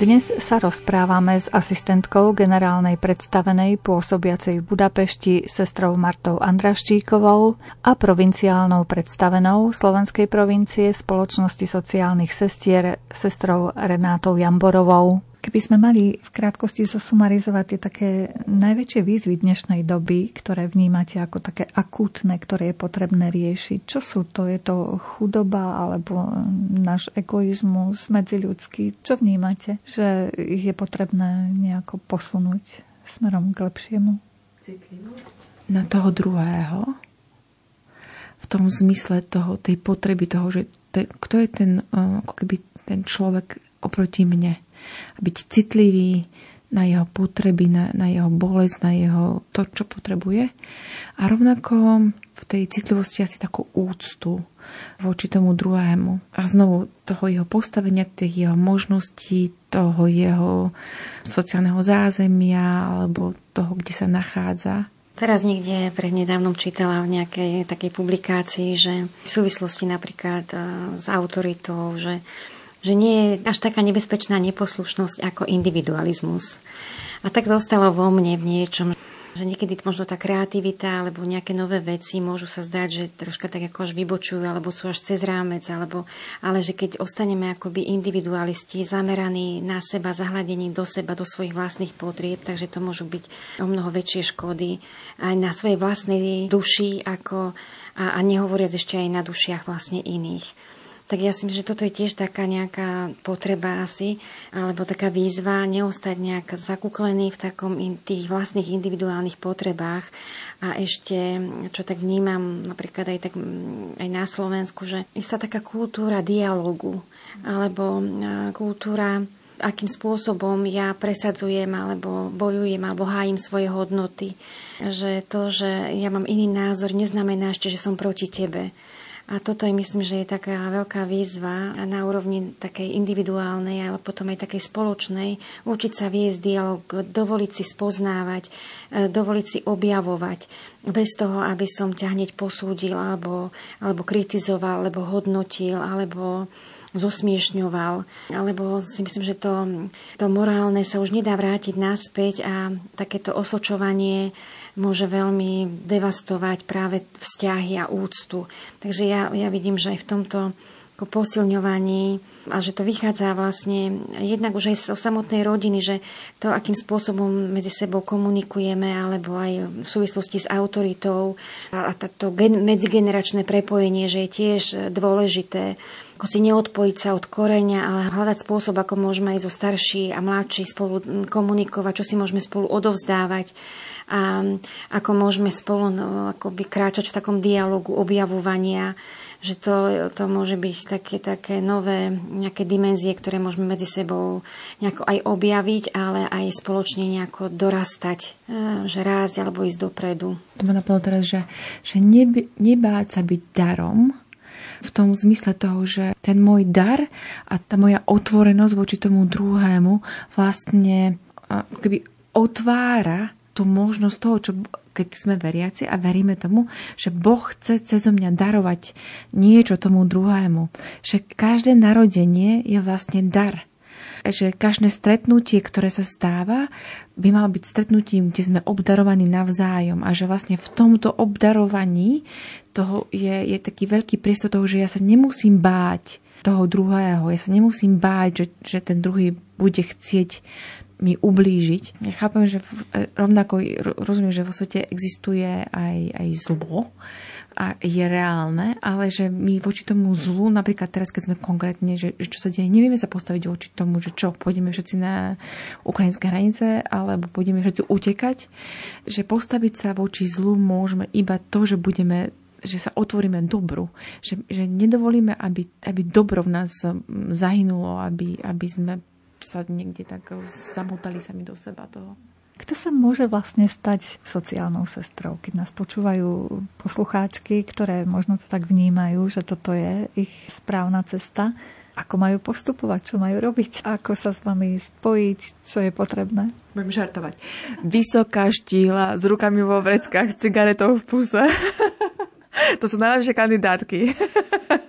Dnes sa rozprávame s asistentkou generálnej predstavenej pôsobiacej v Budapešti sestrou Martou Andraščíkovou a provinciálnou predstavenou Slovenskej provincie spoločnosti sociálnych sestier sestrou Renátou Jamborovou. Keby sme mali v krátkosti zosumarizovať tie také najväčšie výzvy dnešnej doby, ktoré vnímate ako také akútne, ktoré je potrebné riešiť, čo sú to? Je to chudoba alebo náš egoizmus medziľudský? Čo vnímate, že je potrebné nejako posunúť smerom k lepšiemu? Na toho druhého, v tom zmysle toho, tej potreby toho, že te, kto je ten, eh, ako keby ten človek oproti mne byť citlivý na jeho potreby, na, na jeho bolesť, na jeho to, čo potrebuje. A rovnako v tej citlivosti asi takú úctu voči tomu druhému. A znovu toho jeho postavenia, tých jeho možností, toho jeho sociálneho zázemia alebo toho, kde sa nachádza. Teraz niekde prednedávnom čítala v nejakej takej publikácii, že v súvislosti napríklad e, s autoritou, že že nie je až taká nebezpečná neposlušnosť ako individualizmus. A tak dostalo vo mne v niečom, že niekedy možno tá kreativita alebo nejaké nové veci môžu sa zdať, že troška tak ako až vybočujú alebo sú až cez rámec, alebo, ale že keď ostaneme akoby individualisti zameraní na seba, zahľadení do seba, do svojich vlastných potrieb, takže to môžu byť o mnoho väčšie škody aj na svojej vlastnej duši ako, a, a nehovoriac ešte aj na dušiach vlastne iných tak ja si myslím, že toto je tiež taká nejaká potreba asi, alebo taká výzva neostať nejak zakúklený v takom in, tých vlastných individuálnych potrebách a ešte, čo tak vnímam napríklad aj, tak, aj na Slovensku, že istá taká kultúra dialogu alebo kultúra akým spôsobom ja presadzujem alebo bojujem alebo hájim svoje hodnoty. Že to, že ja mám iný názor, neznamená ešte, že som proti tebe a toto je, myslím, že je taká veľká výzva na úrovni takej individuálnej, ale potom aj takej spoločnej, učiť sa viesť dialog, dovoliť si spoznávať, e, dovoliť si objavovať, bez toho, aby som ťa hneď posúdil, alebo, alebo kritizoval, alebo hodnotil, alebo zosmiešňoval. Alebo si myslím, že to, to morálne sa už nedá vrátiť naspäť a takéto osočovanie môže veľmi devastovať práve vzťahy a úctu. Takže ja, ja vidím, že aj v tomto posilňovaní a že to vychádza vlastne jednak už aj o samotnej rodiny, že to, akým spôsobom medzi sebou komunikujeme, alebo aj v súvislosti s autoritou a, a to medzigeneračné prepojenie, že je tiež dôležité ako si neodpojiť sa od koreňa, ale hľadať spôsob, ako môžeme aj zo starší a mladší spolu komunikovať, čo si môžeme spolu odovzdávať a ako môžeme spolu no, akoby kráčať v takom dialogu objavovania že to, to môže byť také, také nové nejaké dimenzie, ktoré môžeme medzi sebou nejako aj objaviť, ale aj spoločne nejako dorastať, e, že rásť alebo ísť dopredu. To ma napadlo teraz, že, že neby, nebáť sa byť darom, v tom zmysle toho, že ten môj dar a tá moja otvorenosť voči tomu druhému vlastne keby otvára tú možnosť toho, čo keď sme veriaci a veríme tomu, že Boh chce cez mňa darovať niečo tomu druhému. Že každé narodenie je vlastne dar. Že každé stretnutie, ktoré sa stáva, by malo byť stretnutím, kde sme obdarovaní navzájom a že vlastne v tomto obdarovaní toho je, je taký veľký priestor toho, že ja sa nemusím báť toho druhého. Ja sa nemusím báť, že, že ten druhý bude chcieť mi ublížiť. Ja chápem, že e, rovnako rozumiem, že vo svete existuje aj, aj zlo a je reálne, ale že my voči tomu zlu, napríklad teraz, keď sme konkrétne, že, že čo sa deje, nevieme sa postaviť voči tomu, že čo, pôjdeme všetci na ukrajinské hranice, alebo pôjdeme všetci utekať, že postaviť sa voči zlu môžeme iba to, že budeme že sa otvoríme dobru, že, že nedovolíme, aby, aby dobro v nás zahynulo, aby, aby sme sa niekde tak zamotali sami do seba toho. Kto sa môže vlastne stať sociálnou sestrou, keď nás počúvajú poslucháčky, ktoré možno to tak vnímajú, že toto je ich správna cesta? Ako majú postupovať, čo majú robiť, ako sa s vami spojiť, čo je potrebné? Budem žartovať. Vysoká štíhla, s rukami vo vreckách, cigaretou v puse. to sú najlepšie kandidátky.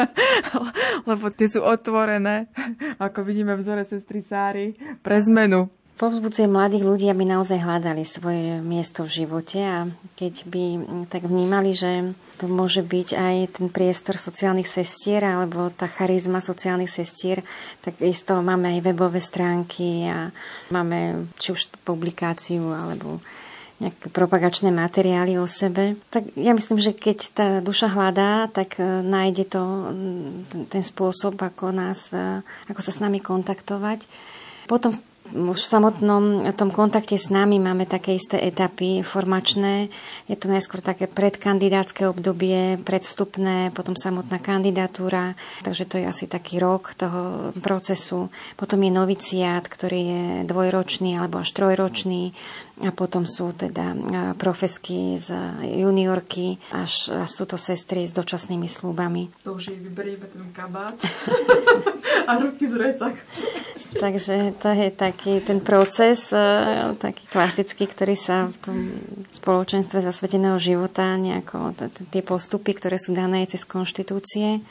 Lebo tie sú otvorené, ako vidíme vzore sestry Sáry, pre zmenu. Povzbudzuje mladých ľudí, aby naozaj hľadali svoje miesto v živote a keď by tak vnímali, že to môže byť aj ten priestor sociálnych sestier alebo tá charizma sociálnych sestier, tak isto máme aj webové stránky a máme či už publikáciu alebo nejaké propagačné materiály o sebe. Tak ja myslím, že keď tá duša hľadá, tak e, nájde to ten spôsob, ako, nás, e, ako sa s nami kontaktovať. Potom už v samotnom tom kontakte s nami máme také isté etapy formačné. Je to najskôr také predkandidátske obdobie, predvstupné, potom samotná kandidatúra, takže to je asi taký rok toho procesu. Potom je noviciát, ktorý je dvojročný alebo až trojročný a potom sú teda profesky z juniorky, až, až sú to sestry s dočasnými slúbami. To už je vyberieme ten kabát a ruky z recak. Takže to je taký ten proces, taký klasický, ktorý sa v tom spoločenstve zasveteného života nejako, tie postupy, ktoré sú dané cez konštitúcie,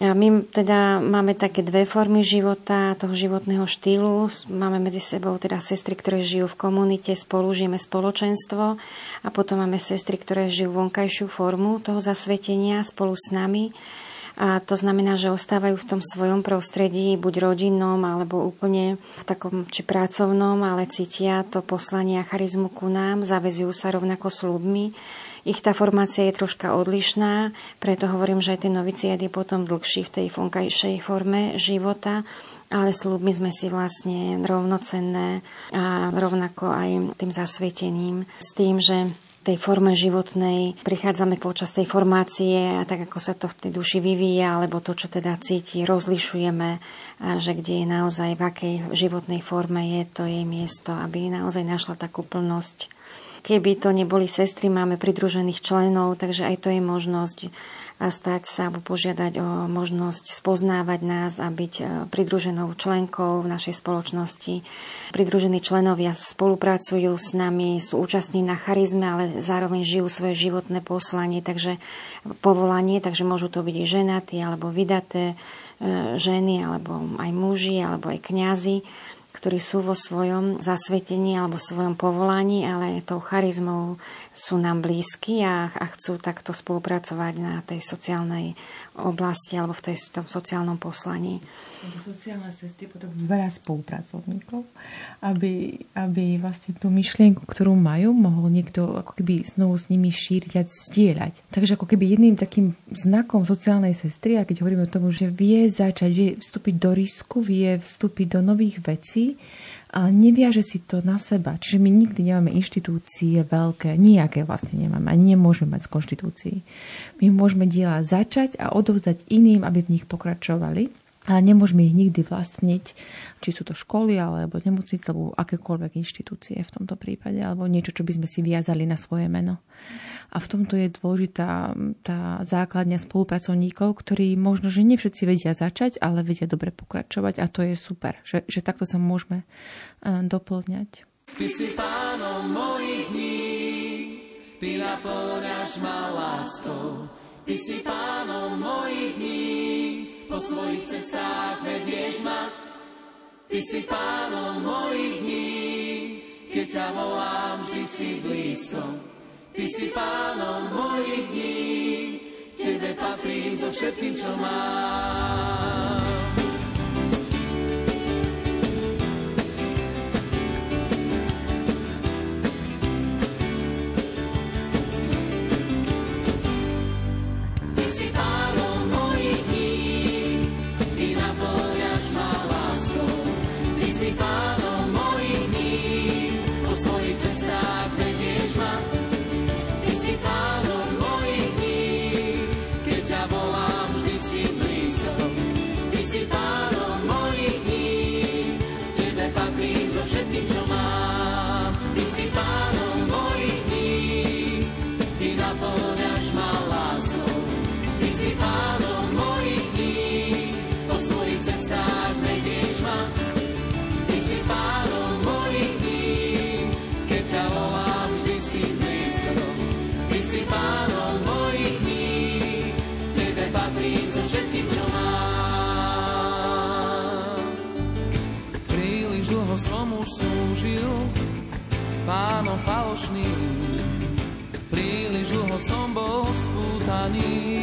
my teda máme také dve formy života, toho životného štýlu. Máme medzi sebou teda sestry, ktoré žijú v komunite, spolu žijeme spoločenstvo a potom máme sestry, ktoré žijú vonkajšiu formu toho zasvetenia spolu s nami. A to znamená, že ostávajú v tom svojom prostredí, buď rodinnom, alebo úplne v takom či pracovnom, ale cítia to poslanie a charizmu ku nám, zavezujú sa rovnako slubmi ich tá formácia je troška odlišná, preto hovorím, že aj ten noviciát je potom dlhší v tej vonkajšej forme života, ale slúbmi sme si vlastne rovnocenné a rovnako aj tým zasvietením s tým, že tej forme životnej prichádzame počas tej formácie a tak ako sa to v tej duši vyvíja, alebo to, čo teda cíti, rozlišujeme, že kde je naozaj, v akej životnej forme je to jej miesto, aby naozaj našla takú plnosť Keby to neboli sestry, máme pridružených členov, takže aj to je možnosť stať sa alebo požiadať o možnosť spoznávať nás a byť e, pridruženou členkou v našej spoločnosti. Pridružení členovia spolupracujú s nami, sú účastní na charizme, ale zároveň žijú svoje životné poslanie, takže povolanie, takže môžu to byť i ženatí alebo vydaté e, ženy, alebo aj muži, alebo aj kňazi ktorí sú vo svojom zasvetení alebo svojom povolaní, ale tou charizmou sú nám blízki a, a chcú takto spolupracovať na tej sociálnej oblasti alebo v tej, tom sociálnom poslaní sociálne sestry potom veľa spolupracovníkov, aby, aby vlastne tú myšlienku, ktorú majú, mohol niekto ako keby znovu s nimi šíriť a zdieľať. Takže ako keby jedným takým znakom sociálnej sestry, a keď hovoríme o tom, že vie začať, vie vstúpiť do risku, vie vstúpiť do nových vecí, ale neviaže si to na seba. Čiže my nikdy nemáme inštitúcie veľké, nejaké vlastne nemáme, ani nemôžeme mať z konštitúcií. My môžeme diela začať a odovzdať iným, aby v nich pokračovali, ale nemôžeme ich nikdy vlastniť, či sú to školy, alebo nemocnice, alebo akékoľvek inštitúcie v tomto prípade, alebo niečo, čo by sme si viazali na svoje meno. A v tomto je dôležitá tá základňa spolupracovníkov, ktorí možno, že nie všetci vedia začať, ale vedia dobre pokračovať a to je super, že, že takto sa môžeme uh, doplňať. Ty si pánom mojich dní, ty naplňaš ma láskou. Ty si pánom mojich dní, svojich cestách vedieš ma. Ty si pánom mojich dní, keď ťa volám, vždy si blízko. Ty si pánom mojich dní, Tebe patrím so všetkým, čo mám. Falošným. Príliš dlho som bol spútaný.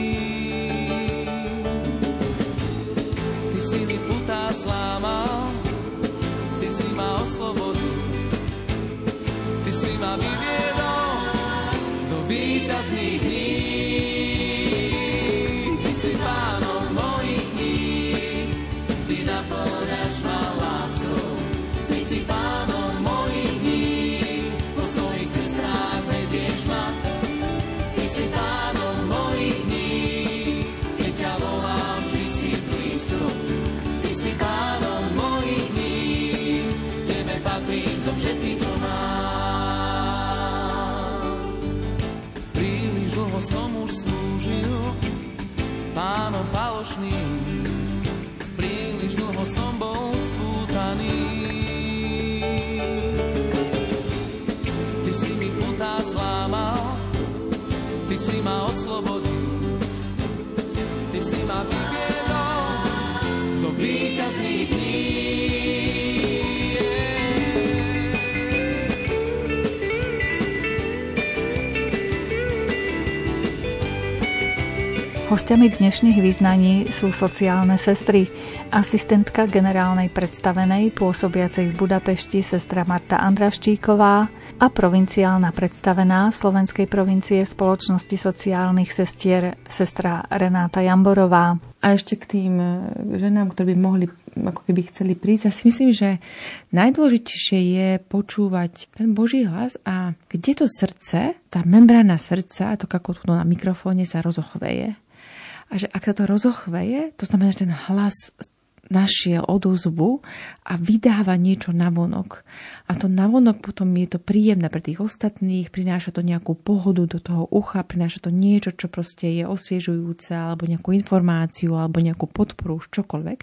Hostiami dnešných význaní sú sociálne sestry, asistentka generálnej predstavenej pôsobiacej v Budapešti sestra Marta Andraščíková a provinciálna predstavená Slovenskej provincie spoločnosti sociálnych sestier sestra Renáta Jamborová. A ešte k tým e, ženám, ktorí by mohli, ako keby chceli prísť, ja si myslím, že najdôležitejšie je počúvať ten Boží hlas a kde to srdce, tá membrána srdca, to ako tu na mikrofóne sa rozochveje a že ak sa to rozochveje, to znamená, že ten hlas našiel odozvu a vydáva niečo na vonok. A to navonok potom je to príjemné pre tých ostatných, prináša to nejakú pohodu do toho ucha, prináša to niečo, čo proste je osviežujúce, alebo nejakú informáciu, alebo nejakú podporu, už čokoľvek.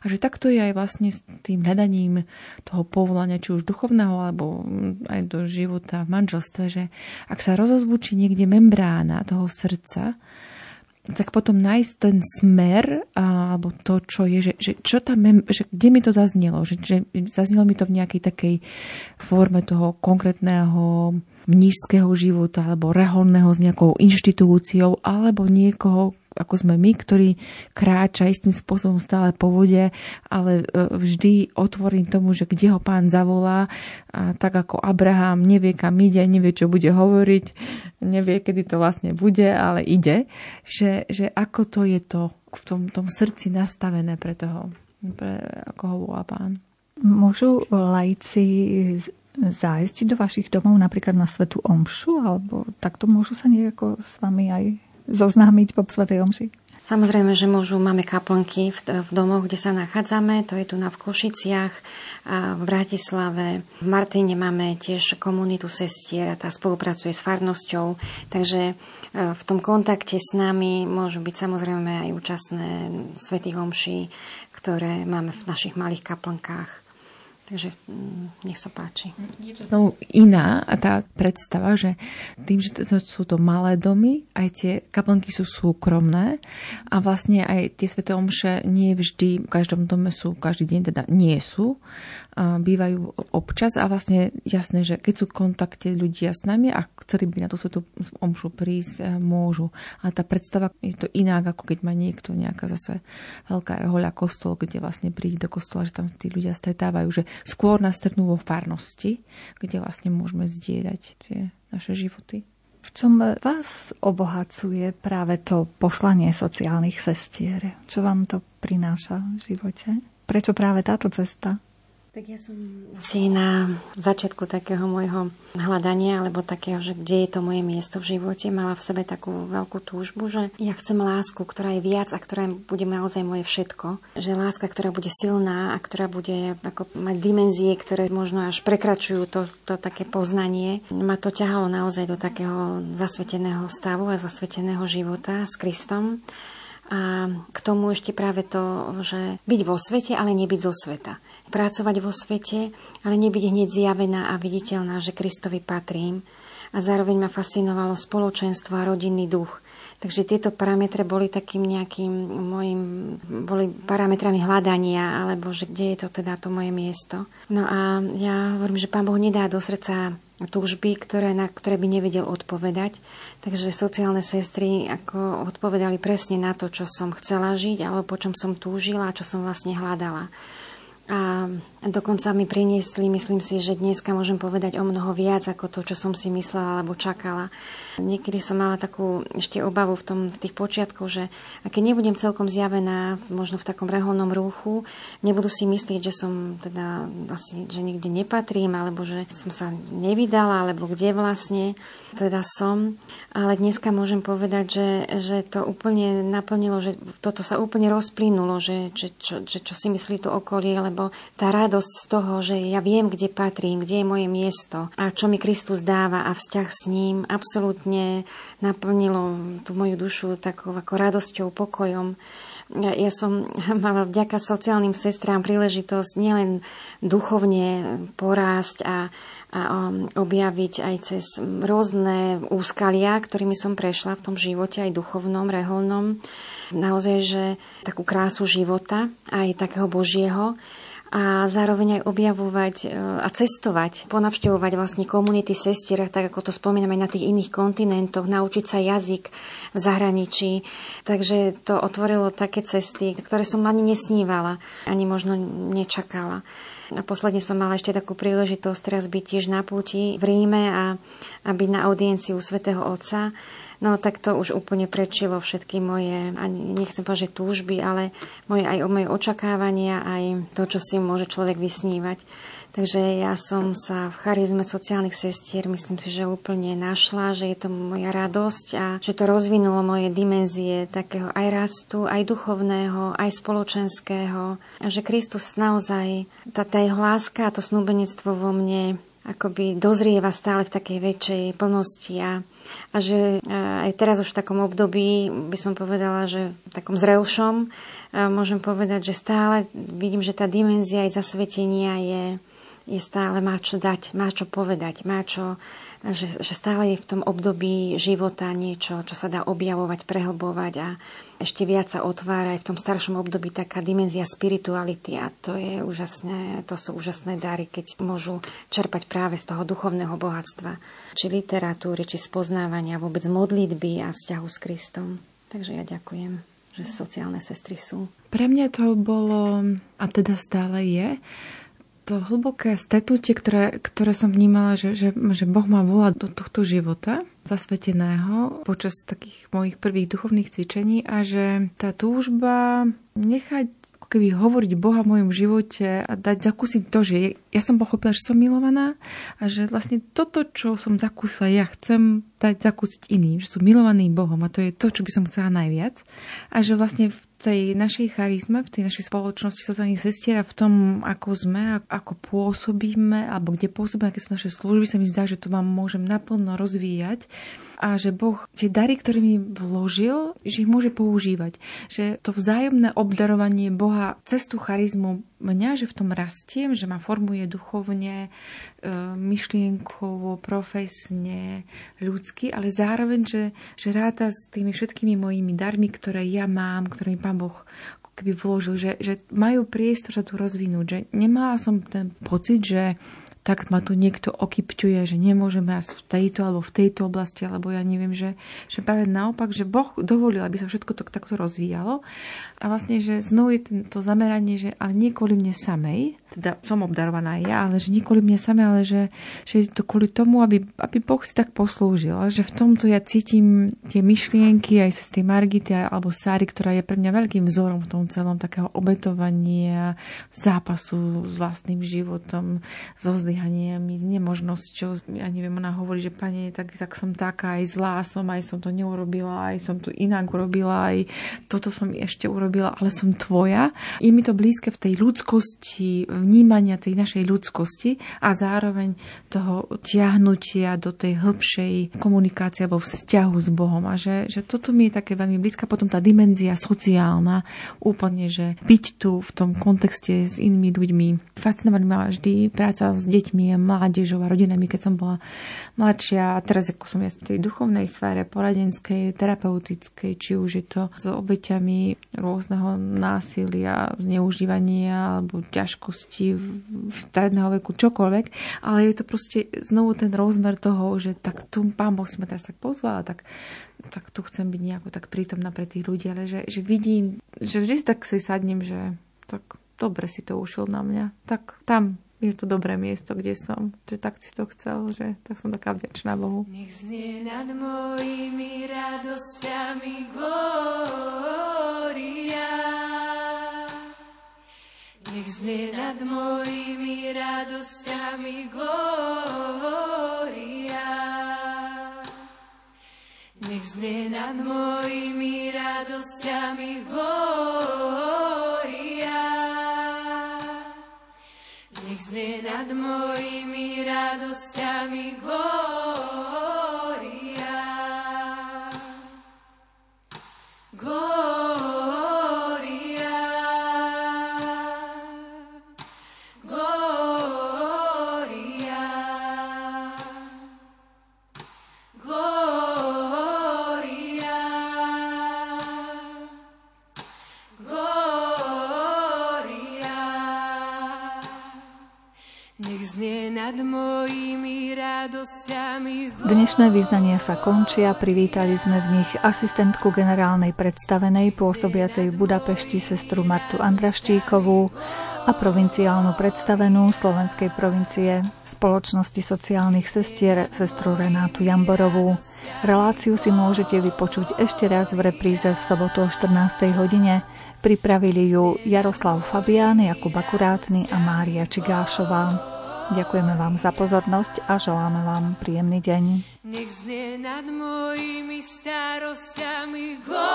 A že takto je aj vlastne s tým hľadaním toho povolania, či už duchovného, alebo aj do života v manželstve, že ak sa rozozvučí niekde membrána toho srdca, tak potom nájsť ten smer, alebo to, čo je, že, že, čo tam, že kde mi to zaznelo, že, že zaznelo mi to v nejakej takej forme toho konkrétneho mnížského života alebo reholného s nejakou inštitúciou alebo niekoho, ako sme my, ktorý kráča istým spôsobom stále po vode, ale e, vždy otvorím tomu, že kde ho pán zavolá, a tak ako Abraham nevie, kam ide, nevie, čo bude hovoriť, nevie, kedy to vlastne bude, ale ide, že, že ako to je to v tom, tom srdci nastavené pre toho, pre, ako ho volá pán. Môžu lajci zájsť do vašich domov napríklad na Svetu Omšu, alebo takto môžu sa nejako s vami aj zoznámiť po Svetej Omši? Samozrejme, že môžu, máme kaplnky v, v domoch, kde sa nachádzame, to je tu na v Košiciach, a v Bratislave. V Martine máme tiež komunitu sestier a tá spolupracuje s farnosťou, takže e, v tom kontakte s nami môžu byť samozrejme aj účastné svätých omší, ktoré máme v našich malých kaplnkách. Takže mm, nech sa páči. Je to znovu iná tá predstava, že tým, že to, sú to malé domy, aj tie kaplnky sú súkromné a vlastne aj tie sveté omše nie vždy v každom dome sú, každý deň teda nie sú, bývajú občas a vlastne jasné, že keď sú v kontakte ľudia s nami a chceli by na tú svetú omšu prísť, e, môžu. A tá predstava je to inak, ako keď má niekto nejaká zase veľká rehoľa kostol, kde vlastne príde do kostola, že tam tí ľudia stretávajú, že skôr nás stretnú vo farnosti, kde vlastne môžeme zdieľať tie naše životy. V čom vás obohacuje práve to poslanie sociálnych sestier? Čo vám to prináša v živote? Prečo práve táto cesta? Tak ja som asi na začiatku takého môjho hľadania, alebo takého, že kde je to moje miesto v živote, mala v sebe takú veľkú túžbu, že ja chcem lásku, ktorá je viac a ktorá bude naozaj moje všetko. Že láska, ktorá bude silná a ktorá bude ako mať dimenzie, ktoré možno až prekračujú to, to také poznanie. Ma to ťahalo naozaj do takého zasveteného stavu a zasveteného života s Kristom. A k tomu ešte práve to, že byť vo svete, ale nebyť zo sveta. Pracovať vo svete, ale nebyť hneď zjavená a viditeľná, že Kristovi patrím. A zároveň ma fascinovalo spoločenstvo a rodinný duch. Takže tieto parametre boli takým nejakým môjim, boli parametrami hľadania, alebo že kde je to teda to moje miesto. No a ja hovorím, že Pán Boh nedá do srdca túžby, ktoré, na ktoré by nevedel odpovedať. Takže sociálne sestry ako odpovedali presne na to, čo som chcela žiť, alebo po čom som túžila a čo som vlastne hľadala. A dokonca mi priniesli, myslím si, že dneska môžem povedať o mnoho viac ako to, čo som si myslela alebo čakala. Niekedy som mala takú ešte obavu v, tom, v tých počiatkoch, že a keď nebudem celkom zjavená, možno v takom reholnom rúchu, nebudú si myslieť, že som teda asi, že nikde nepatrím, alebo že som sa nevydala, alebo kde vlastne teda som. Ale dneska môžem povedať, že, že to úplne naplnilo, že toto sa úplne rozplynulo, že, že, čo, že čo si myslí to okolie, lebo tá radosť z toho, že ja viem, kde patrím, kde je moje miesto a čo mi Kristus dáva a vzťah s ním absolútne naplnilo tú moju dušu takou ako radosťou, pokojom. Ja, ja som mala vďaka sociálnym sestrám príležitosť nielen duchovne porásť a a um, objaviť aj cez rôzne úskalia, ktorými som prešla v tom živote, aj duchovnom, reholnom. Naozaj, že takú krásu života, aj takého Božieho a zároveň aj objavovať e, a cestovať, ponavštevovať vlastne komunity sestier, tak ako to spomíname na tých iných kontinentoch, naučiť sa jazyk v zahraničí. Takže to otvorilo také cesty, ktoré som ani nesnívala, ani možno nečakala. A posledne som mala ešte takú príležitosť teraz byť tiež na púti v Ríme a, a byť na audienciu svätého Otca. No tak to už úplne prečilo všetky moje, ani nechcem povedať, že túžby, ale moje, aj moje očakávania, aj to, čo si môže človek vysnívať. Takže ja som sa v charizme sociálnych sestier, myslím si, že úplne našla, že je to moja radosť a že to rozvinulo moje dimenzie takého aj rastu, aj duchovného, aj spoločenského. A že Kristus naozaj, tá, tá jeho láska a to snúbenectvo vo mne akoby dozrieva stále v takej väčšej plnosti a, a že aj teraz už v takom období by som povedala, že v takom zrelšom môžem povedať, že stále vidím, že tá dimenzia aj zasvetenia je, je stále má čo dať, má čo povedať, má čo, že, že stále je v tom období života niečo, čo sa dá objavovať, prehlbovať a ešte viac sa otvára aj v tom staršom období taká dimenzia spirituality a to je úžasné, to sú úžasné dary, keď môžu čerpať práve z toho duchovného bohatstva, či literatúry, či spoznávania, vôbec modlitby a vzťahu s Kristom. Takže ja ďakujem že sociálne sestry sú. Pre mňa to bolo, a teda stále je, to hlboké stretnutie, ktoré, ktoré som vnímala, že, že, že Boh ma volá do tohto života zasveteného počas takých mojich prvých duchovných cvičení a že tá túžba nechať keby hovoriť Boha v mojom živote a dať zakúsiť to, že ja som pochopila, že som milovaná a že vlastne toto, čo som zakúsila, ja chcem dať zakúsiť iným, že som milovaný Bohom a to je to, čo by som chcela najviac. A že vlastne v tej našej charizme, v tej našej spoločnosti sociálnych sestier a v tom, ako sme, ako pôsobíme, alebo kde pôsobíme, aké sú naše služby, sa mi zdá, že to vám môžem naplno rozvíjať a že Boh tie dary, ktoré mi vložil, že ich môže používať. Že to vzájomné obdarovanie Boha cez tú charizmu mňa, že v tom rastiem, že ma formuje duchovne, e, myšlienkovo, profesne, ľudsky, ale zároveň, že, že ráta s tými všetkými mojimi darmi, ktoré ja mám, ktoré mi Pán Boh keby vložil, že, že majú priestor sa tu rozvinúť, že nemala som ten pocit, že tak ma tu niekto okypťuje, že nemôžem raz v tejto alebo v tejto oblasti, alebo ja neviem, že, že práve naopak, že Boh dovolil, aby sa všetko to takto rozvíjalo. A vlastne, že znovu je to zameranie, že ale nie kvôli mne samej, teda som obdarovaná ja, ale že nie kvôli mne samej, ale že, že je to kvôli tomu, aby, aby Boh si tak poslúžil. A že v tomto ja cítim tie myšlienky aj z tej Margity alebo Sáry, ktorá je pre mňa veľkým vzorom v tom celom takého obetovania, zápasu s vlastným životom, so zlyhaniami, s nemožnosťou. Ja neviem, ona hovorí, že pani, tak, tak som taká, aj zlá som, aj som to neurobila, aj som to inak urobila, aj toto som ešte urobila, ale som tvoja. Je mi to blízke v tej ľudskosti, vnímania tej našej ľudskosti a zároveň toho tiahnutia do tej hĺbšej komunikácie alebo vzťahu s Bohom. A že, že toto mi je také veľmi blízka. Potom tá dimenzia sociálna, úplne, že byť tu v tom kontexte s inými ľuďmi. Fascinovali ma vždy práca s deťmi deťmi a mládežou a rodinami, keď som bola mladšia. A teraz ako som ja v tej duchovnej sfére, poradenskej, terapeutickej, či už je to s obeťami rôzneho násilia, zneužívania alebo ťažkosti v stredného veku, čokoľvek. Ale je to proste znovu ten rozmer toho, že tak tu pán Boh si ma teraz tak pozval, tak tak tu chcem byť nejako tak prítomná pre tých ľudí, ale že, že vidím, že vždy tak si sadnem, že tak dobre si to ušiel na mňa. Tak tam je to dobré miesto, kde som. Že tak si to chcel, že tak som taká vďačná Bohu. Nech znie nad mojimi radosťami glória. Nech znie nad mojimi radosťami glória. Nech znie nad mojimi radosťami glória. Znie nad mojimi radosťami glória. Dnešné význania sa končia, privítali sme v nich asistentku generálnej predstavenej pôsobiacej v Budapešti sestru Martu Andraščíkovú a provinciálnu predstavenú Slovenskej provincie spoločnosti sociálnych sestier sestru Renátu Jamborovú. Reláciu si môžete vypočuť ešte raz v repríze v sobotu o 14. hodine. Pripravili ju Jaroslav Fabián, Jakub Akurátny a Mária Čigášová. Ďakujeme vám za pozornosť a želáme vám príjemný deň. Nech znie nad mojimi starostiami glória.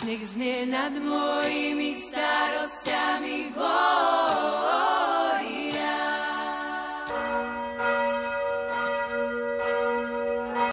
Nech znie nad mojimi starostiami glória.